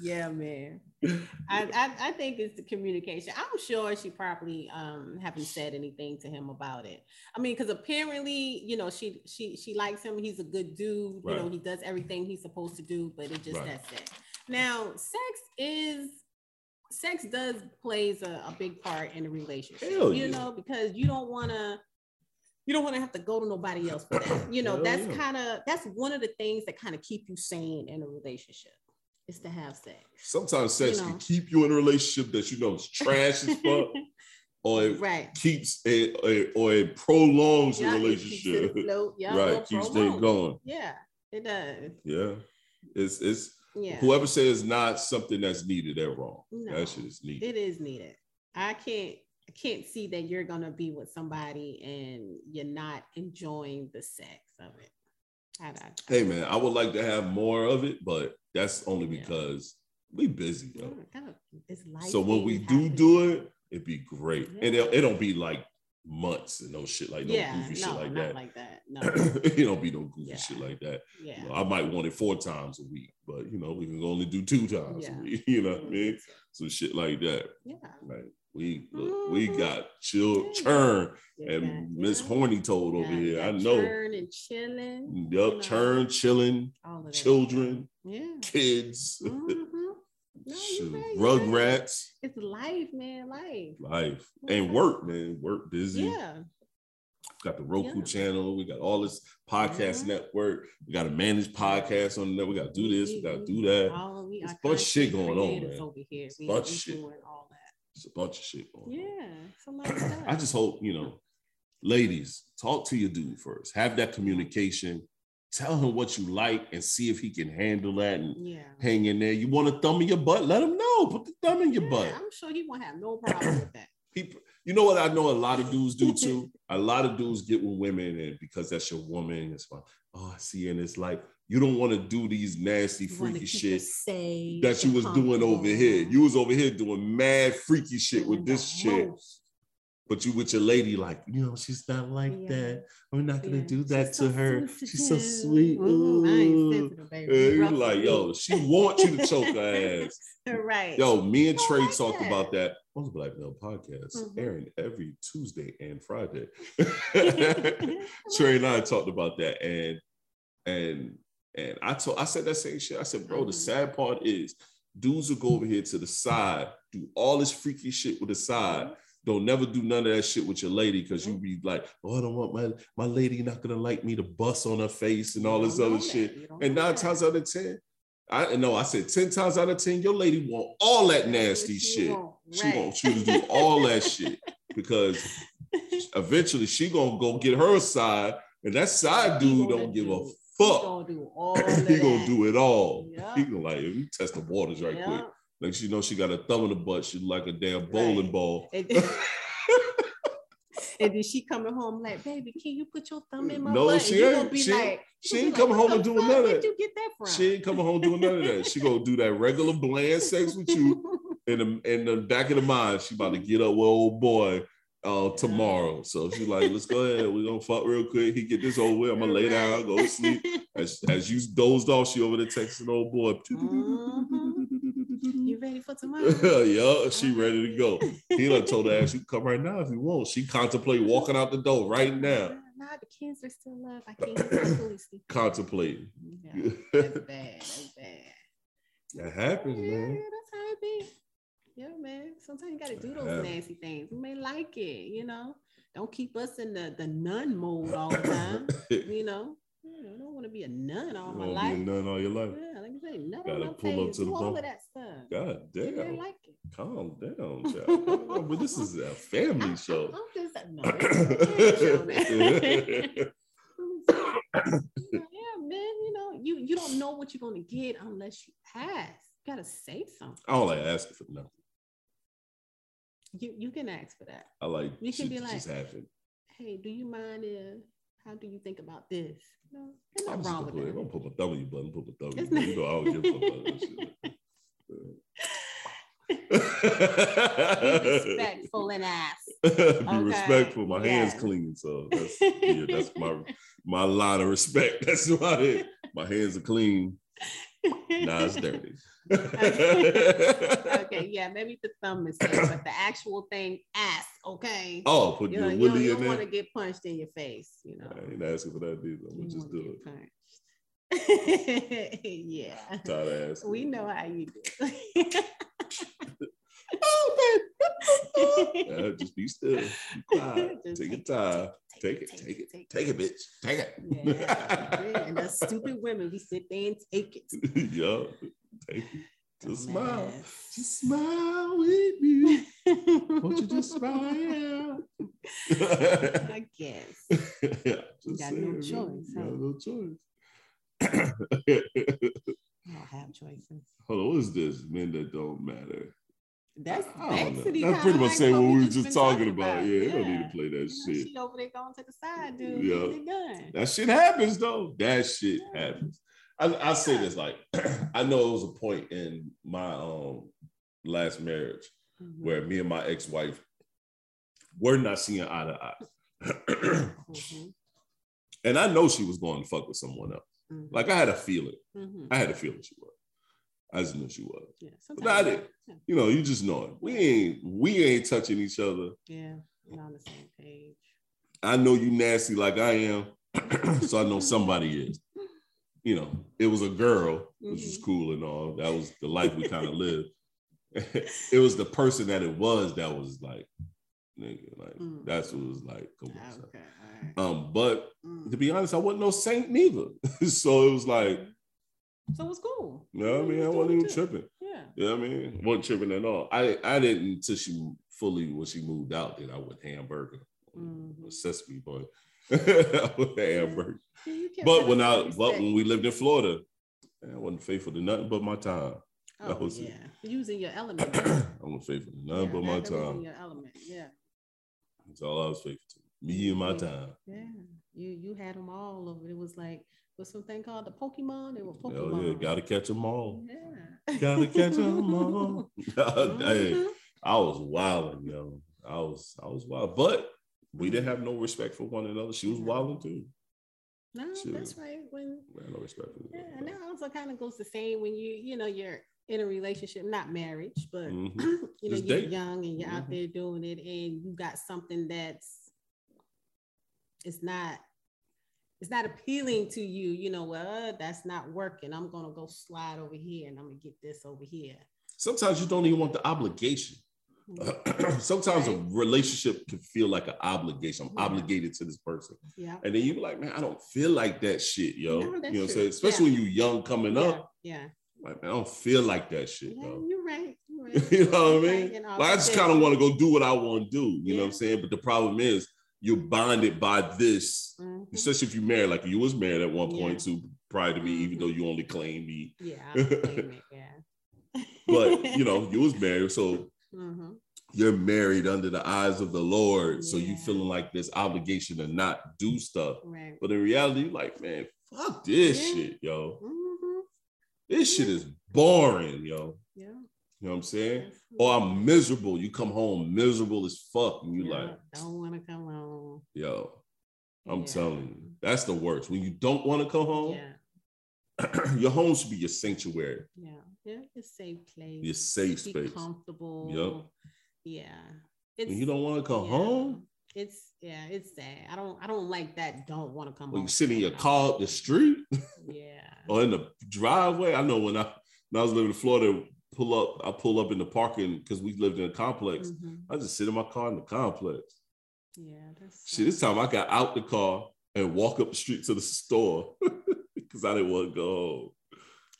[SPEAKER 2] Yeah, man. <laughs> I, I I think it's the communication. I'm sure she probably um haven't said anything to him about it. I mean, because apparently, you know, she she she likes him. He's a good dude. You know, he does everything he's supposed to do, but it just
[SPEAKER 1] Right.
[SPEAKER 2] that's it. Now, sex is sex does plays a, a big part in a relationship.
[SPEAKER 1] Hell
[SPEAKER 2] you
[SPEAKER 1] yeah.
[SPEAKER 2] know, because you don't want to you don't want to have to go to nobody else for that. You know,
[SPEAKER 1] Hell
[SPEAKER 2] that's
[SPEAKER 1] yeah.
[SPEAKER 2] kind of that's one of the things that kind of keep you sane in a relationship is to have sex.
[SPEAKER 1] Sometimes sex
[SPEAKER 2] You know.
[SPEAKER 1] can keep you in a relationship that you know is trash as fuck, <laughs> or it
[SPEAKER 2] right.
[SPEAKER 1] keeps it, or it prolongs
[SPEAKER 2] Yeah,
[SPEAKER 1] the
[SPEAKER 2] it keeps it
[SPEAKER 1] relationship.
[SPEAKER 2] afloat. Yeah, <laughs>
[SPEAKER 1] right, keeps things going.
[SPEAKER 2] Yeah, it does.
[SPEAKER 1] Yeah, it's it's
[SPEAKER 2] Yeah,
[SPEAKER 1] whoever says not something that's needed, they're wrong.
[SPEAKER 2] No,
[SPEAKER 1] that shit is needed.
[SPEAKER 2] it is needed. I can't. I can't see that you're gonna be with somebody and you're not enjoying the sex of it. I, I,
[SPEAKER 1] Hey man, I would like to have more of it, but that's only
[SPEAKER 2] Yeah.
[SPEAKER 1] because we busy. Yo.
[SPEAKER 2] of- it's
[SPEAKER 1] So when we do do it, it'd be great, and it, it don't be like months and no shit like no
[SPEAKER 2] yeah,
[SPEAKER 1] goofy
[SPEAKER 2] no,
[SPEAKER 1] shit like
[SPEAKER 2] not
[SPEAKER 1] that.
[SPEAKER 2] like that. <clears throat> No,
[SPEAKER 1] it don't be no goofy
[SPEAKER 2] Yeah.
[SPEAKER 1] shit like that.
[SPEAKER 2] yeah.
[SPEAKER 1] You know, I might want it four times a week, but you know, we can only do two times
[SPEAKER 2] Yeah.
[SPEAKER 1] a week. <laughs> You know what I mean? So shit like that.
[SPEAKER 2] Yeah.
[SPEAKER 1] Like we look, we
[SPEAKER 2] Mhm.
[SPEAKER 1] got chill churn and Miss. Horny told over
[SPEAKER 2] Yeah,
[SPEAKER 1] here. I know.
[SPEAKER 2] Churn and chilling.
[SPEAKER 1] Yup,
[SPEAKER 2] know.
[SPEAKER 1] churn, chilling,
[SPEAKER 2] All of that.
[SPEAKER 1] children,
[SPEAKER 2] Yeah.
[SPEAKER 1] kids, <laughs>
[SPEAKER 2] Mhm. No, you're
[SPEAKER 1] shoot,
[SPEAKER 2] right, you're right.
[SPEAKER 1] rugrats,
[SPEAKER 2] It's life, man. Life.
[SPEAKER 1] life, and work, man. Work busy.
[SPEAKER 2] Yeah.
[SPEAKER 1] got the Roku
[SPEAKER 2] Yeah.
[SPEAKER 1] channel, we got all this podcast
[SPEAKER 2] Mhm.
[SPEAKER 1] network, we got to manage podcasts on there, we got to do this, we got to do that.
[SPEAKER 2] All we
[SPEAKER 1] There's a bunch of shit going on, man.
[SPEAKER 2] Over here. We,
[SPEAKER 1] bunch shit.
[SPEAKER 2] Doing all that.
[SPEAKER 1] It's a bunch of shit going on.
[SPEAKER 2] Yeah, it's a lot of stuff. <clears throat>
[SPEAKER 1] I just hope, you know, ladies, talk to your dude first. Have that communication. Tell him what you like and see if he can handle that and
[SPEAKER 2] yeah.
[SPEAKER 1] hang in there. You want a thumb in your butt? Let him know. Put the thumb in your
[SPEAKER 2] Yeah,
[SPEAKER 1] butt.
[SPEAKER 2] I'm sure he won't have no problem with that. <clears throat>
[SPEAKER 1] People, you know what I know a lot of dudes do too? a lot of dudes get with women and because that's your woman, it's fine. Oh, I see, and it's like you don't want to do these nasty,
[SPEAKER 2] You
[SPEAKER 1] freaky shit that you was doing over here. You was over here doing mad freaky shit with this
[SPEAKER 2] the
[SPEAKER 1] shit.
[SPEAKER 2] most.
[SPEAKER 1] But you with your lady, like, you know, she's not like
[SPEAKER 2] Yeah.
[SPEAKER 1] that. We're not gonna
[SPEAKER 2] Yeah.
[SPEAKER 1] do that
[SPEAKER 2] She's
[SPEAKER 1] to
[SPEAKER 2] so
[SPEAKER 1] her. She's so sweet. Ooh.
[SPEAKER 2] sensitive, baby. You
[SPEAKER 1] you're like, yo, she wants you to choke her ass. <laughs>
[SPEAKER 2] right.
[SPEAKER 1] Yo, me and Trey
[SPEAKER 2] like
[SPEAKER 1] talked
[SPEAKER 2] that.
[SPEAKER 1] about that on the Black Male Podcast,
[SPEAKER 2] Mhm.
[SPEAKER 1] airing every Tuesday and Friday. <laughs> <laughs> Trey and I talked about that, and and and I told I said that same shit. I said, bro, the
[SPEAKER 2] Mhm.
[SPEAKER 1] sad part is dudes will go over here to the side, do all this freaky shit with the side. Don't never do none of that shit with your lady because you be like, oh, I don't want my my lady not gonna like me to bust on her face and all this other shit. And nine
[SPEAKER 2] that.
[SPEAKER 1] times out of ten, I know I said ten times out of ten, your lady want all that nasty
[SPEAKER 2] she
[SPEAKER 1] shit. She
[SPEAKER 2] right.
[SPEAKER 1] wants you to do all that <laughs> shit because eventually she gonna go get her side, and that side dude don't give a
[SPEAKER 2] do- <laughs> he gonna do all
[SPEAKER 1] he gonna do it all.
[SPEAKER 2] Yeah.
[SPEAKER 1] He gonna like you test the waters right quick. Like she know she got a thumb in the butt, she like a damn bowling
[SPEAKER 2] Right.
[SPEAKER 1] ball.
[SPEAKER 2] And, <laughs> and then she coming home like, baby, can you put your thumb in my
[SPEAKER 1] No,
[SPEAKER 2] butt?
[SPEAKER 1] she ain't.
[SPEAKER 2] gonna be
[SPEAKER 1] She-
[SPEAKER 2] like,
[SPEAKER 1] she ain't coming home and doing none of that."
[SPEAKER 2] you get that from?
[SPEAKER 1] She ain't coming home doing none of that. She gonna do that regular bland sex with you <laughs> in the in the back of the mind. She about to get up with old boy uh tomorrow. So she's like, let's go ahead. We're gonna fuck real quick. He get this over with. I'm gonna lay down, go to sleep. As, as you dozed off, she over there texting old boy.
[SPEAKER 2] You ready for <laughs> tomorrow?
[SPEAKER 1] yeah, she ready to go. He done told her you come right now if you want. She contemplate walking out the door right now.
[SPEAKER 2] Nah, the kids are still up. I can't get fully sleep.
[SPEAKER 1] Contemplating.
[SPEAKER 2] Yeah, that's bad. That's bad.
[SPEAKER 1] That happens,
[SPEAKER 2] Yeah,
[SPEAKER 1] man.
[SPEAKER 2] that's how it be. Yeah, man. Sometimes you gotta do those nasty things. We may like it, you know. Don't keep us in the, the nun mode all the time. <coughs> you know. Yeah, I don't want to be a nun all
[SPEAKER 1] You
[SPEAKER 2] my life.
[SPEAKER 1] be none all your life.
[SPEAKER 2] Yeah, like I say, nut
[SPEAKER 1] Gotta pull up to the
[SPEAKER 2] all
[SPEAKER 1] bump.
[SPEAKER 2] of that stuff.
[SPEAKER 1] God
[SPEAKER 2] They
[SPEAKER 1] damn.
[SPEAKER 2] like it.
[SPEAKER 1] Calm down, <laughs> child. But this is a family show.
[SPEAKER 2] I'm just <coughs> no, it's a <coughs> <laughs> man. You know, you you don't know what you're gonna get unless you ask. You gotta say something.
[SPEAKER 1] I don't like asking for nothing.
[SPEAKER 2] You you can ask for that.
[SPEAKER 1] I like
[SPEAKER 2] You can be like- Hey, do you mind if? How do you think about this? No, there's
[SPEAKER 1] I'm
[SPEAKER 2] nothing wrong with.
[SPEAKER 1] I'm gonna put my thumb in your butt and put my thumb
[SPEAKER 2] It's not-
[SPEAKER 1] You know, I don't give a fuck about that.
[SPEAKER 2] Be respectful and ask. <laughs>
[SPEAKER 1] Be
[SPEAKER 2] Okay,
[SPEAKER 1] respectful. My hands
[SPEAKER 2] yes.
[SPEAKER 1] clean, so that's <laughs> yeah, that's my my line of respect. <laughs> That's about it. My hands are clean. Now it's dirty. <laughs>
[SPEAKER 2] okay, yeah, maybe the thumb is safe, but the actual thing, ask, okay?
[SPEAKER 1] Oh, put
[SPEAKER 2] you
[SPEAKER 1] your
[SPEAKER 2] know, you don't, you don't want to get punched in your face, you know.
[SPEAKER 1] I ain't asking for that either. I'm gonna just do it.
[SPEAKER 2] punched. <laughs> yeah,
[SPEAKER 1] Tired asking.
[SPEAKER 2] we know how you do.
[SPEAKER 1] Yeah, <laughs> oh, just be still. Be quiet. Take your
[SPEAKER 2] take it,
[SPEAKER 1] time.
[SPEAKER 2] take it,
[SPEAKER 1] it.
[SPEAKER 2] take
[SPEAKER 1] Take
[SPEAKER 2] it,
[SPEAKER 1] it.
[SPEAKER 2] take
[SPEAKER 1] Take it, bitch. Take it.
[SPEAKER 2] yeah, and us stupid women, we sit there and take it.
[SPEAKER 1] yeah. Just smile. Just smile with me. <laughs> Won't you just smile?
[SPEAKER 2] I guess. <laughs>
[SPEAKER 1] yeah, just
[SPEAKER 2] got no choice,
[SPEAKER 1] You
[SPEAKER 2] huh?
[SPEAKER 1] got no choice.
[SPEAKER 2] I don't have choices.
[SPEAKER 1] Hold on, what is this? Men that don't matter.
[SPEAKER 2] That's
[SPEAKER 1] I don't know.
[SPEAKER 2] basically
[SPEAKER 1] That's pretty much saying what we
[SPEAKER 2] we
[SPEAKER 1] were just talking about. Yeah, you don't need to play that
[SPEAKER 2] You know,
[SPEAKER 1] shit.
[SPEAKER 2] She over there going to the side, dude.
[SPEAKER 1] Yeah.
[SPEAKER 2] Yeah.
[SPEAKER 1] That shit happens though. That shit
[SPEAKER 2] Yeah.
[SPEAKER 1] happens. I, I say this like <clears throat> I know it was a point in my um last marriage
[SPEAKER 2] Mhm.
[SPEAKER 1] where me and my ex-wife were not seeing eye to eye.
[SPEAKER 2] Mhm. <clears throat>
[SPEAKER 1] and I know she was going to fuck with someone else.
[SPEAKER 2] Mhm.
[SPEAKER 1] Like I had a feeling.
[SPEAKER 2] Mhm.
[SPEAKER 1] I had a feeling she was. I just knew she was.
[SPEAKER 2] Yeah.
[SPEAKER 1] But I
[SPEAKER 2] sometimes-
[SPEAKER 1] didn't. You know, you just know it. We ain't we ain't touching each other.
[SPEAKER 2] Yeah. We're on the same page.
[SPEAKER 1] I know you nasty like I am, <clears throat> so I know somebody is. You know, it was a girl, which was
[SPEAKER 2] Mhm.
[SPEAKER 1] cool and all. That was the life we kind of <laughs> lived. <laughs> it was the person that it was that was like, nigga. Like
[SPEAKER 2] Mm.
[SPEAKER 1] that's what it was like. Come on.
[SPEAKER 2] Okay. Right.
[SPEAKER 1] Um, but
[SPEAKER 2] Mm.
[SPEAKER 1] to be honest, I wasn't no saint neither. <laughs> so it was like,
[SPEAKER 2] So it was cool.
[SPEAKER 1] you know what I mean? I wasn't even
[SPEAKER 2] too.
[SPEAKER 1] tripping.
[SPEAKER 2] Yeah.
[SPEAKER 1] You know what I mean? Wasn't tripping at all. I I didn't until she fully when she moved out, then I went hamburger.
[SPEAKER 2] Mhm.
[SPEAKER 1] Sesame boy. With <laughs> hamburger.
[SPEAKER 2] Yeah, you kept
[SPEAKER 1] But when I but when we lived in Florida, I wasn't faithful to nothing but my time. <laughs> that
[SPEAKER 2] oh,
[SPEAKER 1] was it.
[SPEAKER 2] yeah, using your <clears throat> element.
[SPEAKER 1] I wasn't faithful to nothing
[SPEAKER 2] Yeah,
[SPEAKER 1] but my
[SPEAKER 2] that- that was in
[SPEAKER 1] time.
[SPEAKER 2] Your element. Yeah.
[SPEAKER 1] That's all I was faithful to. Me and my
[SPEAKER 2] Yeah.
[SPEAKER 1] time.
[SPEAKER 2] Yeah. You you had them all over. It was like what's something called the Pokemon? They were Pokemon.
[SPEAKER 1] Hell yeah, gotta catch them all.
[SPEAKER 2] Yeah.
[SPEAKER 1] Gotta catch them <laughs> all. hey,
[SPEAKER 2] Mhm.
[SPEAKER 1] I was wilding, yo. I was I was wild, but we didn't have no respect for one another. She was wilding too.
[SPEAKER 2] No,
[SPEAKER 1] Shoot.
[SPEAKER 2] that's right. When
[SPEAKER 1] We had no respect for
[SPEAKER 2] yeah, and that also kind of goes the same when you you know you're in a relationship, not marriage, but
[SPEAKER 1] Mhm. <clears throat>
[SPEAKER 2] you know
[SPEAKER 1] Just
[SPEAKER 2] you're
[SPEAKER 1] dating.
[SPEAKER 2] young and you're out
[SPEAKER 1] Mhm.
[SPEAKER 2] there doing it, and you got something that's it's not it's not appealing to you. You know, well, that's not working. I'm gonna go slide over here, and I'm gonna get this over here.
[SPEAKER 1] Sometimes you don't even want the obligation. <clears throat> Sometimes a relationship can feel like an obligation. I'm
[SPEAKER 2] Yeah.
[SPEAKER 1] obligated to this person.
[SPEAKER 2] Yeah.
[SPEAKER 1] And then you be like, man, I don't feel like that shit, yo.
[SPEAKER 2] No,
[SPEAKER 1] you know what I'm saying? Especially
[SPEAKER 2] Yeah.
[SPEAKER 1] when you're young coming
[SPEAKER 2] yeah.
[SPEAKER 1] up.
[SPEAKER 2] Yeah.
[SPEAKER 1] Like, man, I don't feel like that shit,
[SPEAKER 2] Yeah,
[SPEAKER 1] yo.
[SPEAKER 2] you're right. You're <laughs> right.
[SPEAKER 1] you know what I mean?
[SPEAKER 2] right, you know,
[SPEAKER 1] Like, I just kind of want to go do what I want to do. You know what I'm saying? But the problem is you're bonded by this,
[SPEAKER 2] Mhm.
[SPEAKER 1] especially if you're married, like you was married at one point to prior to me, even
[SPEAKER 2] Mhm.
[SPEAKER 1] though you only claim me.
[SPEAKER 2] Yeah, <laughs> it, yeah.
[SPEAKER 1] But <laughs> you know, you was married, so
[SPEAKER 2] Mhm.
[SPEAKER 1] you're married under the eyes of the Lord. So you feeling like this obligation to not do stuff.
[SPEAKER 2] right.
[SPEAKER 1] But in reality, you like, man, fuck this
[SPEAKER 2] Yeah.
[SPEAKER 1] shit, yo.
[SPEAKER 2] Mhm.
[SPEAKER 1] This shit is boring, yo.
[SPEAKER 2] Yeah.
[SPEAKER 1] You know what I'm saying? Or. I'm miserable. You come home miserable as fuck, and you
[SPEAKER 2] Yeah,
[SPEAKER 1] like,
[SPEAKER 2] don't want to come home.
[SPEAKER 1] yo, I'm
[SPEAKER 2] Yeah.
[SPEAKER 1] telling you, that's the worst. When you don't want to come home,
[SPEAKER 2] Yeah, <clears throat>
[SPEAKER 1] your home should be your sanctuary,
[SPEAKER 2] yeah, yeah. It's a safe place.
[SPEAKER 1] your safe
[SPEAKER 2] Be
[SPEAKER 1] space.
[SPEAKER 2] comfortable. Yeah. It's
[SPEAKER 1] When you don't want to come
[SPEAKER 2] yeah.
[SPEAKER 1] home,
[SPEAKER 2] It's yeah, it's sad. I don't I don't like that. Don't want to come
[SPEAKER 1] when
[SPEAKER 2] home.
[SPEAKER 1] you sit in your car up the street <laughs>
[SPEAKER 2] Yeah.
[SPEAKER 1] or in the driveway. I know when I when I was living in Florida, pull up, I pull up in the parking because we lived in a complex.
[SPEAKER 2] Mhm.
[SPEAKER 1] I just sit in my car in the complex.
[SPEAKER 2] Yeah. That's
[SPEAKER 1] Shit, this time I got out the car and walk up the street to the store <laughs> because I didn't want to go home.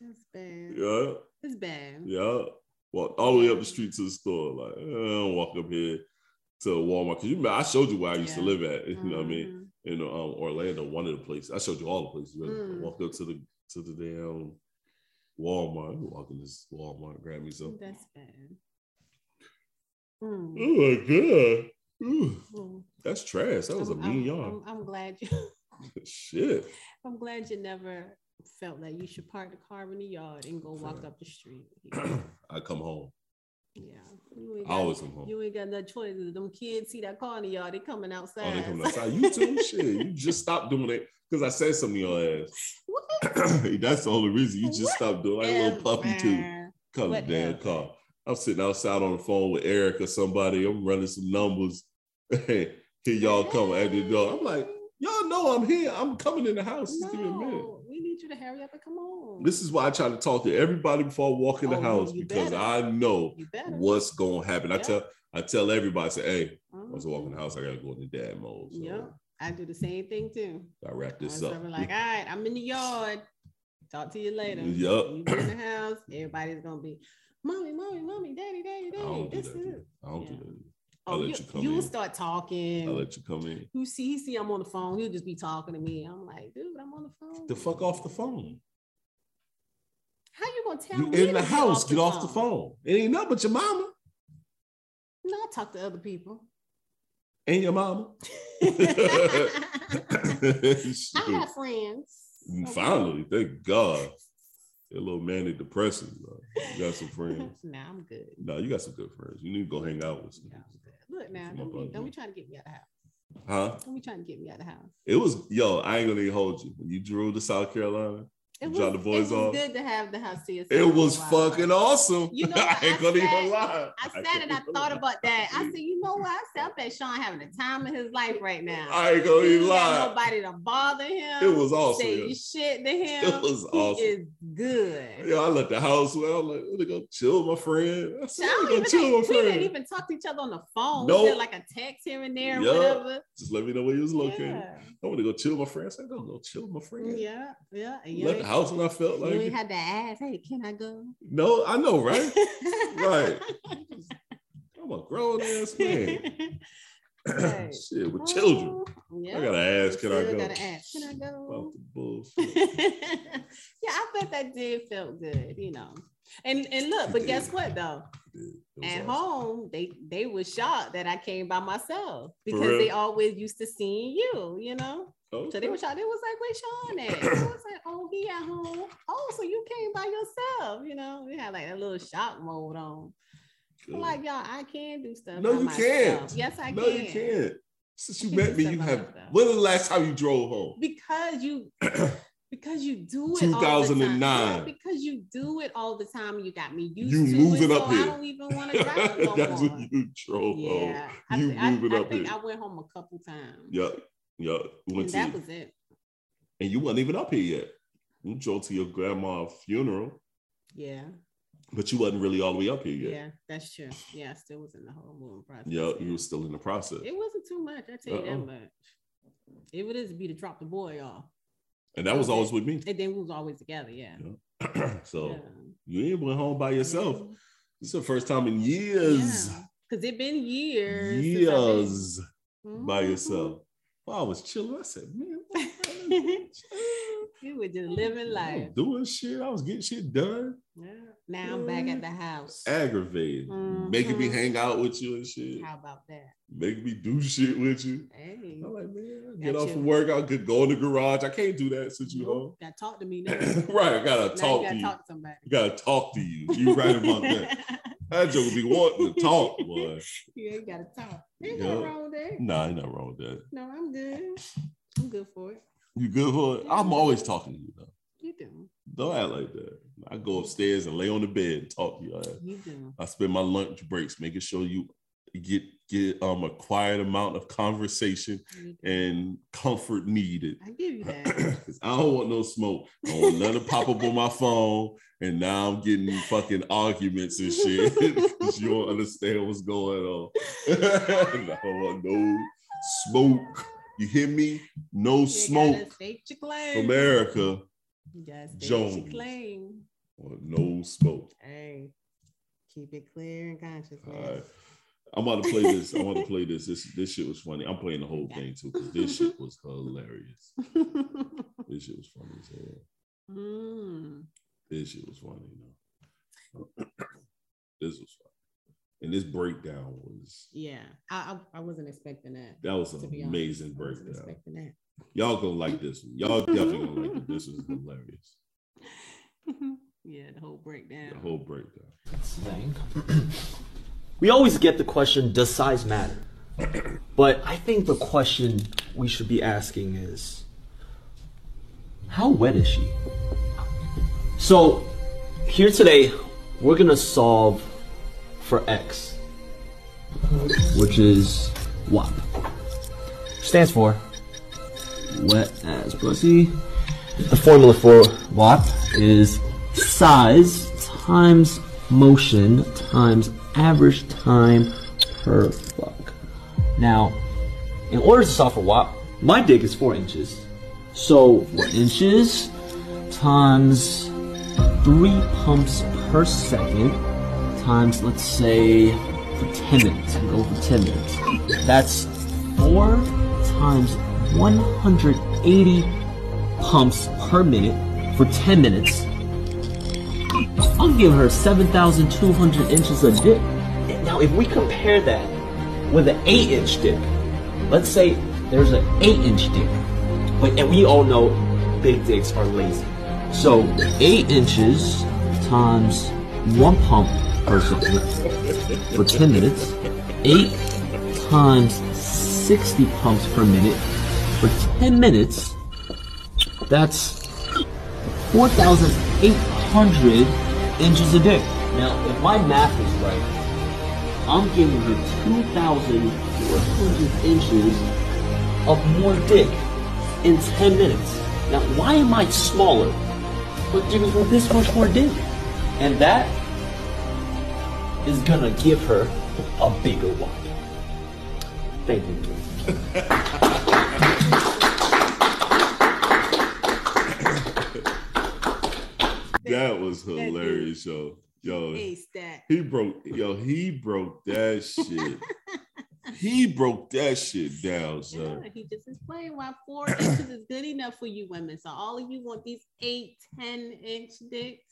[SPEAKER 2] That's bad.
[SPEAKER 1] Yeah,
[SPEAKER 2] It's bad.
[SPEAKER 1] yeah. Walk all the way up the street to the store. Like, eh, I don't walk up here to Walmart. Cause you I showed you where I used to live at. <laughs> You know what I mean?
[SPEAKER 2] Mhm.
[SPEAKER 1] In um, Orlando, one of the places. I showed you all the places. Right?
[SPEAKER 2] Mm.
[SPEAKER 1] Walked up to the to the damn Walmart. Walking this Walmart, grab me something.
[SPEAKER 2] That's bad. Mm.
[SPEAKER 1] Oh my god. Ooh,
[SPEAKER 2] Mm.
[SPEAKER 1] that's trash. That was a
[SPEAKER 2] I'm-
[SPEAKER 1] mean
[SPEAKER 2] I'm-
[SPEAKER 1] yard.
[SPEAKER 2] I'm, I'm glad you. <laughs>
[SPEAKER 1] Shit.
[SPEAKER 2] I'm glad you never felt like you should park the car in the yard and go walk up the street. <clears throat>
[SPEAKER 1] I come home.
[SPEAKER 2] Yeah, you ain't
[SPEAKER 1] I always come home.
[SPEAKER 2] you ain't got no choice. Them kids see that car in the yard, they coming outside.
[SPEAKER 1] Oh, they coming outside. You too? <laughs> Shit. You just stop doing it because I said something to your ass.
[SPEAKER 2] What? <clears throat>
[SPEAKER 1] That's the only reason you just stop doing like a little puppy too. Come the damn car. I'm sitting outside on the phone with Eric or somebody. I'm running some numbers. <laughs> Hey, here y'all come at the door. I'm like, y'all know I'm here. I'm coming in the house. Just give me a minute.
[SPEAKER 2] Need you to hurry up and come on.
[SPEAKER 1] This is why I try to talk to everybody before I walk in the
[SPEAKER 2] Oh,
[SPEAKER 1] house because
[SPEAKER 2] better.
[SPEAKER 1] I know what's gonna happen. I tell I tell everybody, I say, hey, once I walk in the mm-hmm. house, I gotta go into dad mode. So
[SPEAKER 2] Yep, I do the same thing too.
[SPEAKER 1] I wrap this
[SPEAKER 2] I
[SPEAKER 1] up.
[SPEAKER 2] am like, all right, I'm in the yard. Talk to you later.
[SPEAKER 1] Yup.
[SPEAKER 2] You in the house. Everybody's gonna be, mommy, mommy, mommy, daddy, daddy, daddy.
[SPEAKER 1] do
[SPEAKER 2] This
[SPEAKER 1] that.
[SPEAKER 2] is.
[SPEAKER 1] I don't
[SPEAKER 2] Yeah.
[SPEAKER 1] do that.
[SPEAKER 2] Oh,
[SPEAKER 1] I'll let
[SPEAKER 2] you,
[SPEAKER 1] you in.
[SPEAKER 2] start talking.
[SPEAKER 1] I'll let you come in.
[SPEAKER 2] You see, he see I'm on the phone. He'll just be talking to me. I'm like, dude, I'm on the phone.
[SPEAKER 1] The fuck off the phone.
[SPEAKER 2] How you gonna tell
[SPEAKER 1] You
[SPEAKER 2] me
[SPEAKER 1] in the house, get off the phone. It ain't nothing but your mama
[SPEAKER 2] No, I talk to other people.
[SPEAKER 1] and your mama. <laughs>
[SPEAKER 2] I have friends.
[SPEAKER 1] Finally, thank God. A little manic depressive. bro. You got some <laughs> friends.
[SPEAKER 2] nah, I'm good.
[SPEAKER 1] No, you got some good friends. You need to go hang out with some.
[SPEAKER 2] Yeah. Look now, don't
[SPEAKER 1] up
[SPEAKER 2] be, don't be trying to get me out of the house.
[SPEAKER 1] Huh?
[SPEAKER 2] Don't be trying to get me out of the house.
[SPEAKER 1] It was yo. I ain't gonna hold you. When you drew to South Carolina,
[SPEAKER 2] It was,
[SPEAKER 1] the boys
[SPEAKER 2] it was good to have the house to yourself.
[SPEAKER 1] It was
[SPEAKER 2] for a while.
[SPEAKER 1] fucking awesome.
[SPEAKER 2] You know, <laughs>
[SPEAKER 1] I ain't gonna
[SPEAKER 2] sat-
[SPEAKER 1] even lie.
[SPEAKER 2] I sat and I <laughs> thought about that. I said, you know what? I said, I bet Shon having the time of his life right now.
[SPEAKER 1] I ain't gonna
[SPEAKER 2] He
[SPEAKER 1] even lie.
[SPEAKER 2] nobody to bother him.
[SPEAKER 1] It was awesome.
[SPEAKER 2] Say
[SPEAKER 1] yeah.
[SPEAKER 2] shit to <laughs> him.
[SPEAKER 1] It was
[SPEAKER 2] He
[SPEAKER 1] awesome.
[SPEAKER 2] is good.
[SPEAKER 1] Yeah, I left the house. Well, I'm like, let me go chill with my friend. I
[SPEAKER 2] I
[SPEAKER 1] said, me go chill my
[SPEAKER 2] we didn't even talk to each other on the phone.
[SPEAKER 1] Nope.
[SPEAKER 2] We did like a text here and there, or
[SPEAKER 1] Yeah.
[SPEAKER 2] whatever.
[SPEAKER 1] Just let me know where you was located.
[SPEAKER 2] Yeah,
[SPEAKER 1] I want to go chill with my friend. I said, go go chill with my friend.
[SPEAKER 2] yeah, yeah. And you
[SPEAKER 1] Left
[SPEAKER 2] ain't-
[SPEAKER 1] the house when I felt
[SPEAKER 2] You
[SPEAKER 1] like
[SPEAKER 2] ain't had to ask, hey, can I go?
[SPEAKER 1] No, I know, right? <laughs> right. I'm a grown ass man.
[SPEAKER 2] Right. <clears throat>
[SPEAKER 1] Shit, with children.
[SPEAKER 2] Oh, Yeah.
[SPEAKER 1] I gotta ask, can I go?
[SPEAKER 2] Gotta ask, can I
[SPEAKER 1] About
[SPEAKER 2] go?
[SPEAKER 1] the <laughs> bullshit.
[SPEAKER 2] yeah, I bet that did felt good, you know. And and look, but guess what though? At
[SPEAKER 1] awesome.
[SPEAKER 2] home, they they were shocked that I came by myself because they always used to seeing you, you know. So they
[SPEAKER 1] Okay.
[SPEAKER 2] were shocked. They was like, "Where Shon at?" <clears throat> I was like, "Oh, he at home." Oh, so you came by yourself, you know? We had like a little shock mode on. I'm like, y'all, I can do stuff.
[SPEAKER 1] No, you
[SPEAKER 2] myself.
[SPEAKER 1] can't.
[SPEAKER 2] Yes, I
[SPEAKER 1] no,
[SPEAKER 2] can.
[SPEAKER 1] No, you can't. Since you met me, you have.
[SPEAKER 2] myself.
[SPEAKER 1] When was the last time you drove home?
[SPEAKER 2] Because you <clears throat> because you do it all the time.
[SPEAKER 1] 2009.
[SPEAKER 2] Yeah, because you do it all the time. You got me used
[SPEAKER 1] You
[SPEAKER 2] to
[SPEAKER 1] moving
[SPEAKER 2] it,
[SPEAKER 1] up
[SPEAKER 2] so
[SPEAKER 1] here.
[SPEAKER 2] I don't even want <laughs> to drive no
[SPEAKER 1] That's
[SPEAKER 2] more.
[SPEAKER 1] when you drove
[SPEAKER 2] yeah, I.
[SPEAKER 1] You
[SPEAKER 2] I,
[SPEAKER 1] moving
[SPEAKER 2] I
[SPEAKER 1] up
[SPEAKER 2] think
[SPEAKER 1] here.
[SPEAKER 2] I went home a couple times.
[SPEAKER 1] Yup.
[SPEAKER 2] and
[SPEAKER 1] Went
[SPEAKER 2] that was it.
[SPEAKER 1] and you wasn't even up here yet. You drove to your grandma's funeral,
[SPEAKER 2] Yeah,
[SPEAKER 1] but you wasn't really all the way up here yet.
[SPEAKER 2] yeah, that's true. Yeah, I still was in the whole moving process.
[SPEAKER 1] Yeah,
[SPEAKER 2] yeah.
[SPEAKER 1] you were still in the process.
[SPEAKER 2] It wasn't too much. I tell you
[SPEAKER 1] Uh-uh.
[SPEAKER 2] that much. It would just be to drop the boy off,
[SPEAKER 1] And that was always with me.
[SPEAKER 2] and then we was always together. Yeah. <clears throat>
[SPEAKER 1] so
[SPEAKER 2] yeah.
[SPEAKER 1] you ain't went home by yourself. This is the first time in years.
[SPEAKER 2] Because it been years. I've been-
[SPEAKER 1] Years by
[SPEAKER 2] Mhm.
[SPEAKER 1] yourself. Well, I was chilling. I said, man, what- <laughs>
[SPEAKER 2] you were just living life.
[SPEAKER 1] doing shit. I was getting shit done.
[SPEAKER 2] Yeah. Now I'm back at the house.
[SPEAKER 1] Aggravated. Mm-hmm. Making me hang out with you and shit.
[SPEAKER 2] How about that?
[SPEAKER 1] Making me do shit with you.
[SPEAKER 2] Hey,
[SPEAKER 1] I'm like, man, I get
[SPEAKER 2] Got
[SPEAKER 1] off
[SPEAKER 2] you.
[SPEAKER 1] from work. I could go in the garage. I can't do that since you home.
[SPEAKER 2] got to talk to me <laughs> now.
[SPEAKER 1] right. I gotta
[SPEAKER 2] now
[SPEAKER 1] talk
[SPEAKER 2] you
[SPEAKER 1] to
[SPEAKER 2] gotta
[SPEAKER 1] you.
[SPEAKER 2] talk to somebody.
[SPEAKER 1] I gotta talk to you. You right about <laughs> that. That joke be wanting to talk, boy. <laughs>
[SPEAKER 2] yeah, you gotta talk. Ain't
[SPEAKER 1] Yeah.
[SPEAKER 2] nothing wrong with that.
[SPEAKER 1] Nah, ain't nothing wrong with that.
[SPEAKER 2] No, I'm good. I'm good for it.
[SPEAKER 1] You good for it? I'm always talking to you though.
[SPEAKER 2] You do.
[SPEAKER 1] Don't act like that. I go upstairs and lay on the bed and talk to you.
[SPEAKER 2] You do.
[SPEAKER 1] I spend my lunch breaks making sure you get get um a quiet amount of conversation and comfort needed.
[SPEAKER 2] I give you that. <clears throat>
[SPEAKER 1] I don't want no smoke. I don't want nothing to pop up on my phone, and now I'm getting fucking arguments and shit. <laughs> Cause you don't understand what's going on. <laughs> I don't want no smoke. You hear me? No
[SPEAKER 2] You
[SPEAKER 1] smoke. America. Jones. no smoke.
[SPEAKER 2] Hey, keep it clear and conscious, man.
[SPEAKER 1] All right. I'm about to play this. I want to play this. This this shit was funny. I'm playing the whole thing too because this shit was hilarious. <laughs> This shit was funny as hell.
[SPEAKER 2] mm.
[SPEAKER 1] This shit was funny. You know. <clears throat> this was funny, and this breakdown was
[SPEAKER 2] Yeah, I, I I wasn't expecting that.
[SPEAKER 1] that was an
[SPEAKER 2] be honest,
[SPEAKER 1] amazing
[SPEAKER 2] I wasn't
[SPEAKER 1] breakdown.
[SPEAKER 2] expecting that.
[SPEAKER 1] Y'all gonna like this one. Y'all definitely gonna like it. This is <laughs> hilarious. <laughs>
[SPEAKER 2] yeah, the whole breakdown.
[SPEAKER 1] The whole breakdown.
[SPEAKER 5] we always get the question, does size matter? But I think the question we should be asking is, how wet is she? So, here today, we're gonna solve for X, which is WAP. Stands for wet as pussy. The formula for WAP is size times motion times average time per fuck. Now, in order to solve for WAP, my dick is 4 inches. So, 4 inches times 3 pumps per second times, let's say, for 10 minutes. We'll go for 10 minutes. That's 4 times 180 pumps per minute for 10 minutes. I'll give her 7,200 inches of dip. Now, if we compare that with an 8 inch dip, let's say there's an 8 inch dip, but and we all know big dicks are lazy. So, 8 inches times 1 pump per second for 10 minutes, 8 times 60 pumps per minute for 10 minutes, that's 4,800 inches a day. Now, if my math is right, I'm giving her 2,400 inches of more dick in 10 minutes. Now, why am I smaller, but giving her this much more dick? And that is gonna give her a bigger one. Thank you.
[SPEAKER 1] That was hilarious, yo. Yo,
[SPEAKER 2] Ace that.
[SPEAKER 1] he broke, yo, he broke that shit. <laughs> he broke that shit down, son.
[SPEAKER 2] Yeah, he just explained why four inches is good enough for you women. So all of you want these eight, ten inch dicks.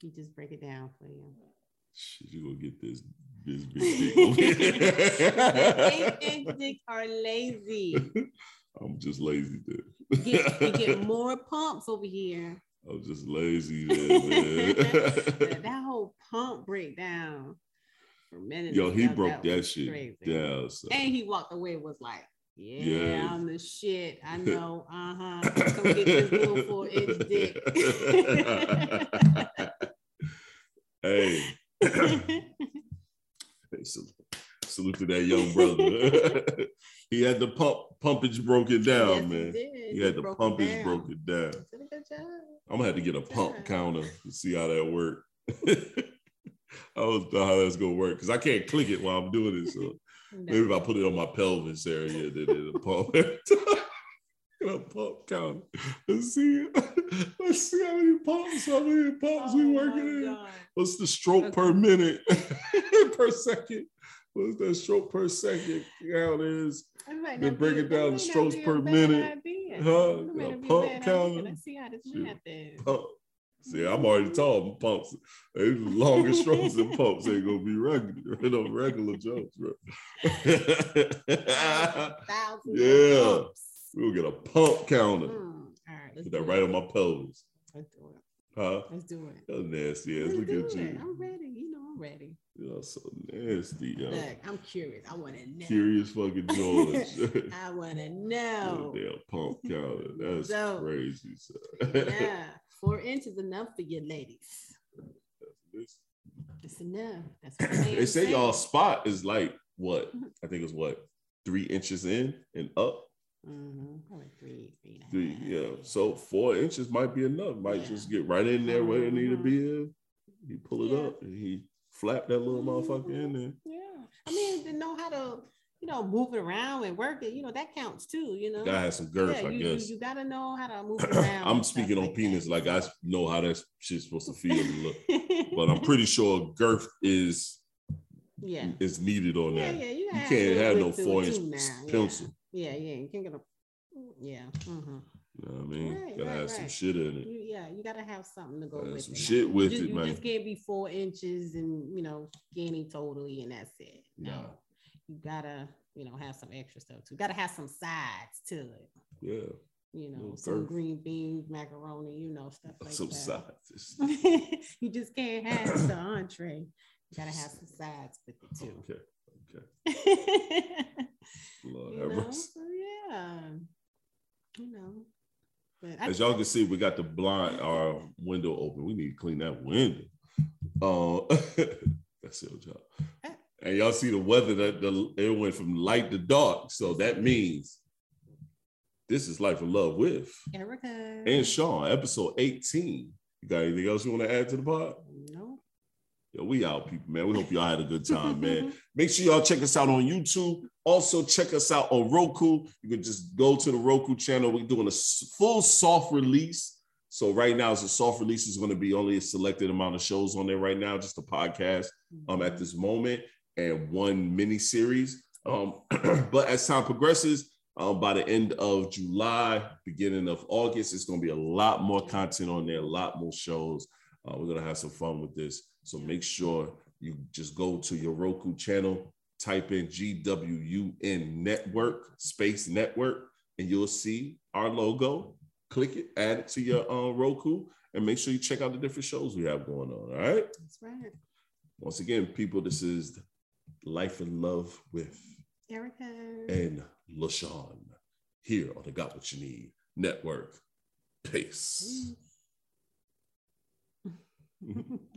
[SPEAKER 2] He just break it down for you.
[SPEAKER 1] You gonna get this this <laughs> big dick over here.
[SPEAKER 2] eight dicks are lazy. <laughs>
[SPEAKER 1] I'm just lazy, dude.
[SPEAKER 2] Get, you get <laughs> more pumps over here.
[SPEAKER 1] I'm just lazy, there, man.
[SPEAKER 2] that, that whole pump breakdown.
[SPEAKER 1] Yo, he
[SPEAKER 2] ago,
[SPEAKER 1] broke that,
[SPEAKER 2] was
[SPEAKER 1] shit
[SPEAKER 2] crazy.
[SPEAKER 1] down. son.
[SPEAKER 2] And he walked away was like, yeah,
[SPEAKER 1] Yeah.
[SPEAKER 2] I'm the shit. I know. Uh huh. Come get this little four inch dick.
[SPEAKER 1] Hey, <laughs> hey, salute, salute to that young brother. <laughs> he had the pump pumpage broken down,
[SPEAKER 2] Yes, he
[SPEAKER 1] man.
[SPEAKER 2] did.
[SPEAKER 1] He
[SPEAKER 2] He
[SPEAKER 1] had the
[SPEAKER 2] broke it
[SPEAKER 1] pumpage
[SPEAKER 2] down.
[SPEAKER 1] broken down.
[SPEAKER 2] Did a good job.
[SPEAKER 1] I'm gonna have to get a pump
[SPEAKER 2] job.
[SPEAKER 1] counter to see how that worked. <laughs> I don't know how that's gonna work because I can't click it while I'm doing it. So maybe if I put it on my pelvis area, then it'll pump. A pump counter. Let's see. <laughs> Let's see how many pumps, how many pumps we
[SPEAKER 2] Oh
[SPEAKER 1] working in. What's the stroke per minute <laughs> per second? What's that stroke per second count is? Then break it down
[SPEAKER 2] not
[SPEAKER 1] strokes per minute. Huh? A
[SPEAKER 2] not be a
[SPEAKER 1] pump counter.
[SPEAKER 2] Let's see how this math is.
[SPEAKER 1] Pump. See, I'm already talking Pumps, they longer strokes than <laughs> pumps ain't gonna be regular. No regular jokes, bro. Yeah.
[SPEAKER 2] of pumps.
[SPEAKER 1] we'll get a pump counter.
[SPEAKER 2] Hmm. All right, let's
[SPEAKER 1] Put that right
[SPEAKER 2] it.
[SPEAKER 1] on my pelvis.
[SPEAKER 2] Let's do it.
[SPEAKER 1] Huh?
[SPEAKER 2] Let's do it.
[SPEAKER 1] That's nasty ass.
[SPEAKER 2] Let's
[SPEAKER 1] Look at you.
[SPEAKER 2] I'm ready. You know I'm ready.
[SPEAKER 1] You're so nasty, yo.
[SPEAKER 2] Look, I'm curious. I want to know.
[SPEAKER 1] Curious fucking George. <laughs>
[SPEAKER 2] I want <laughs> to know.
[SPEAKER 1] Damn pump counter. That's
[SPEAKER 2] So-
[SPEAKER 1] crazy. son.
[SPEAKER 2] yeah, <laughs> four inches enough for you ladies. It's enough. That's what <clears throat>
[SPEAKER 1] they say
[SPEAKER 2] saying.
[SPEAKER 1] y'all spot is like what? I think it's what three inches in and up.
[SPEAKER 2] Mhm, Probably three, three and a
[SPEAKER 1] Three,
[SPEAKER 2] half,
[SPEAKER 1] yeah. So four inches might be enough. Might
[SPEAKER 2] Yeah.
[SPEAKER 1] just get right in there where it need to be in. He pull it
[SPEAKER 2] Yeah.
[SPEAKER 1] up and he flap that little motherfucker in there.
[SPEAKER 2] Yeah, I mean to know how to, you know, move it around and work it. You know that counts too. You know.
[SPEAKER 1] Gotta have some girth,
[SPEAKER 2] yeah,
[SPEAKER 1] I
[SPEAKER 2] you,
[SPEAKER 1] guess.
[SPEAKER 2] You, you gotta know how to move it <coughs> around.
[SPEAKER 1] I'm speaking on
[SPEAKER 2] like
[SPEAKER 1] penis
[SPEAKER 2] that.
[SPEAKER 1] like I know how that shit's supposed to feel and look. <laughs> But I'm pretty sure girth is
[SPEAKER 2] yeah.
[SPEAKER 1] is needed on
[SPEAKER 2] Yeah,
[SPEAKER 1] that.
[SPEAKER 2] yeah, you,
[SPEAKER 1] You can't
[SPEAKER 2] a
[SPEAKER 1] have no
[SPEAKER 2] width to it
[SPEAKER 1] four inch
[SPEAKER 2] too yeah.
[SPEAKER 1] pencil.
[SPEAKER 2] Yeah, yeah, you can't get a. Yeah. hmm
[SPEAKER 1] You know what I mean?
[SPEAKER 2] Right,
[SPEAKER 1] Gotta
[SPEAKER 2] right,
[SPEAKER 1] have some shit in it.
[SPEAKER 2] You, yeah, you gotta have something to go with
[SPEAKER 1] some
[SPEAKER 2] it.
[SPEAKER 1] shit
[SPEAKER 2] now.
[SPEAKER 1] with
[SPEAKER 2] you,
[SPEAKER 1] it,
[SPEAKER 2] you
[SPEAKER 1] man.
[SPEAKER 2] just can't be four inches and you know skinny totally and that's it. No,
[SPEAKER 1] Nah.
[SPEAKER 2] you gotta you know have some extra stuff too. Gotta have some sides to it.
[SPEAKER 1] Yeah.
[SPEAKER 2] You know, some green beans, macaroni, you know, stuff <laughs> like
[SPEAKER 1] some
[SPEAKER 2] that.
[SPEAKER 1] Some sides. <laughs>
[SPEAKER 2] you just can't have the entree. You gotta have some sides with it too.
[SPEAKER 1] Okay. Okay. <laughs> Lord
[SPEAKER 2] you know, so yeah, you know. But
[SPEAKER 1] As y'all can see, we got the blind our window open. We need to clean that window. Uh, <laughs> that's your y'all. And y'all see the weather that the it went from light to dark. So that means this is Life of Love with
[SPEAKER 2] Erica
[SPEAKER 1] and Shon, episode 18. You got anything else you want to add to the pod?
[SPEAKER 2] No.
[SPEAKER 1] Yo, we out, people, man. We hope y'all had a good time, man. <laughs> Make sure y'all check us out on YouTube. Also, check us out on Roku. You can just go to the Roku channel. We're doing a full soft release. So right now, it's a soft release is going to be only a selected amount of shows on there right now, just a podcast um, at this moment and one mini series. Um, <clears throat> but as time progresses, um, by the end of July, beginning of August, it's going to be a lot more content on there, a lot more shows. Uh, we're going to have some fun with this. So make sure you just go to your Roku channel, type in GWUN Network, Space Network, and you'll see our logo. Click it, add it to your uh, Roku, and make sure you check out the different shows we have going on. All right.
[SPEAKER 2] That's right.
[SPEAKER 1] Once again, people, this is Life and Love with
[SPEAKER 2] Erica.
[SPEAKER 1] and LaShon here on the Got What You Need Network. Peace. <laughs>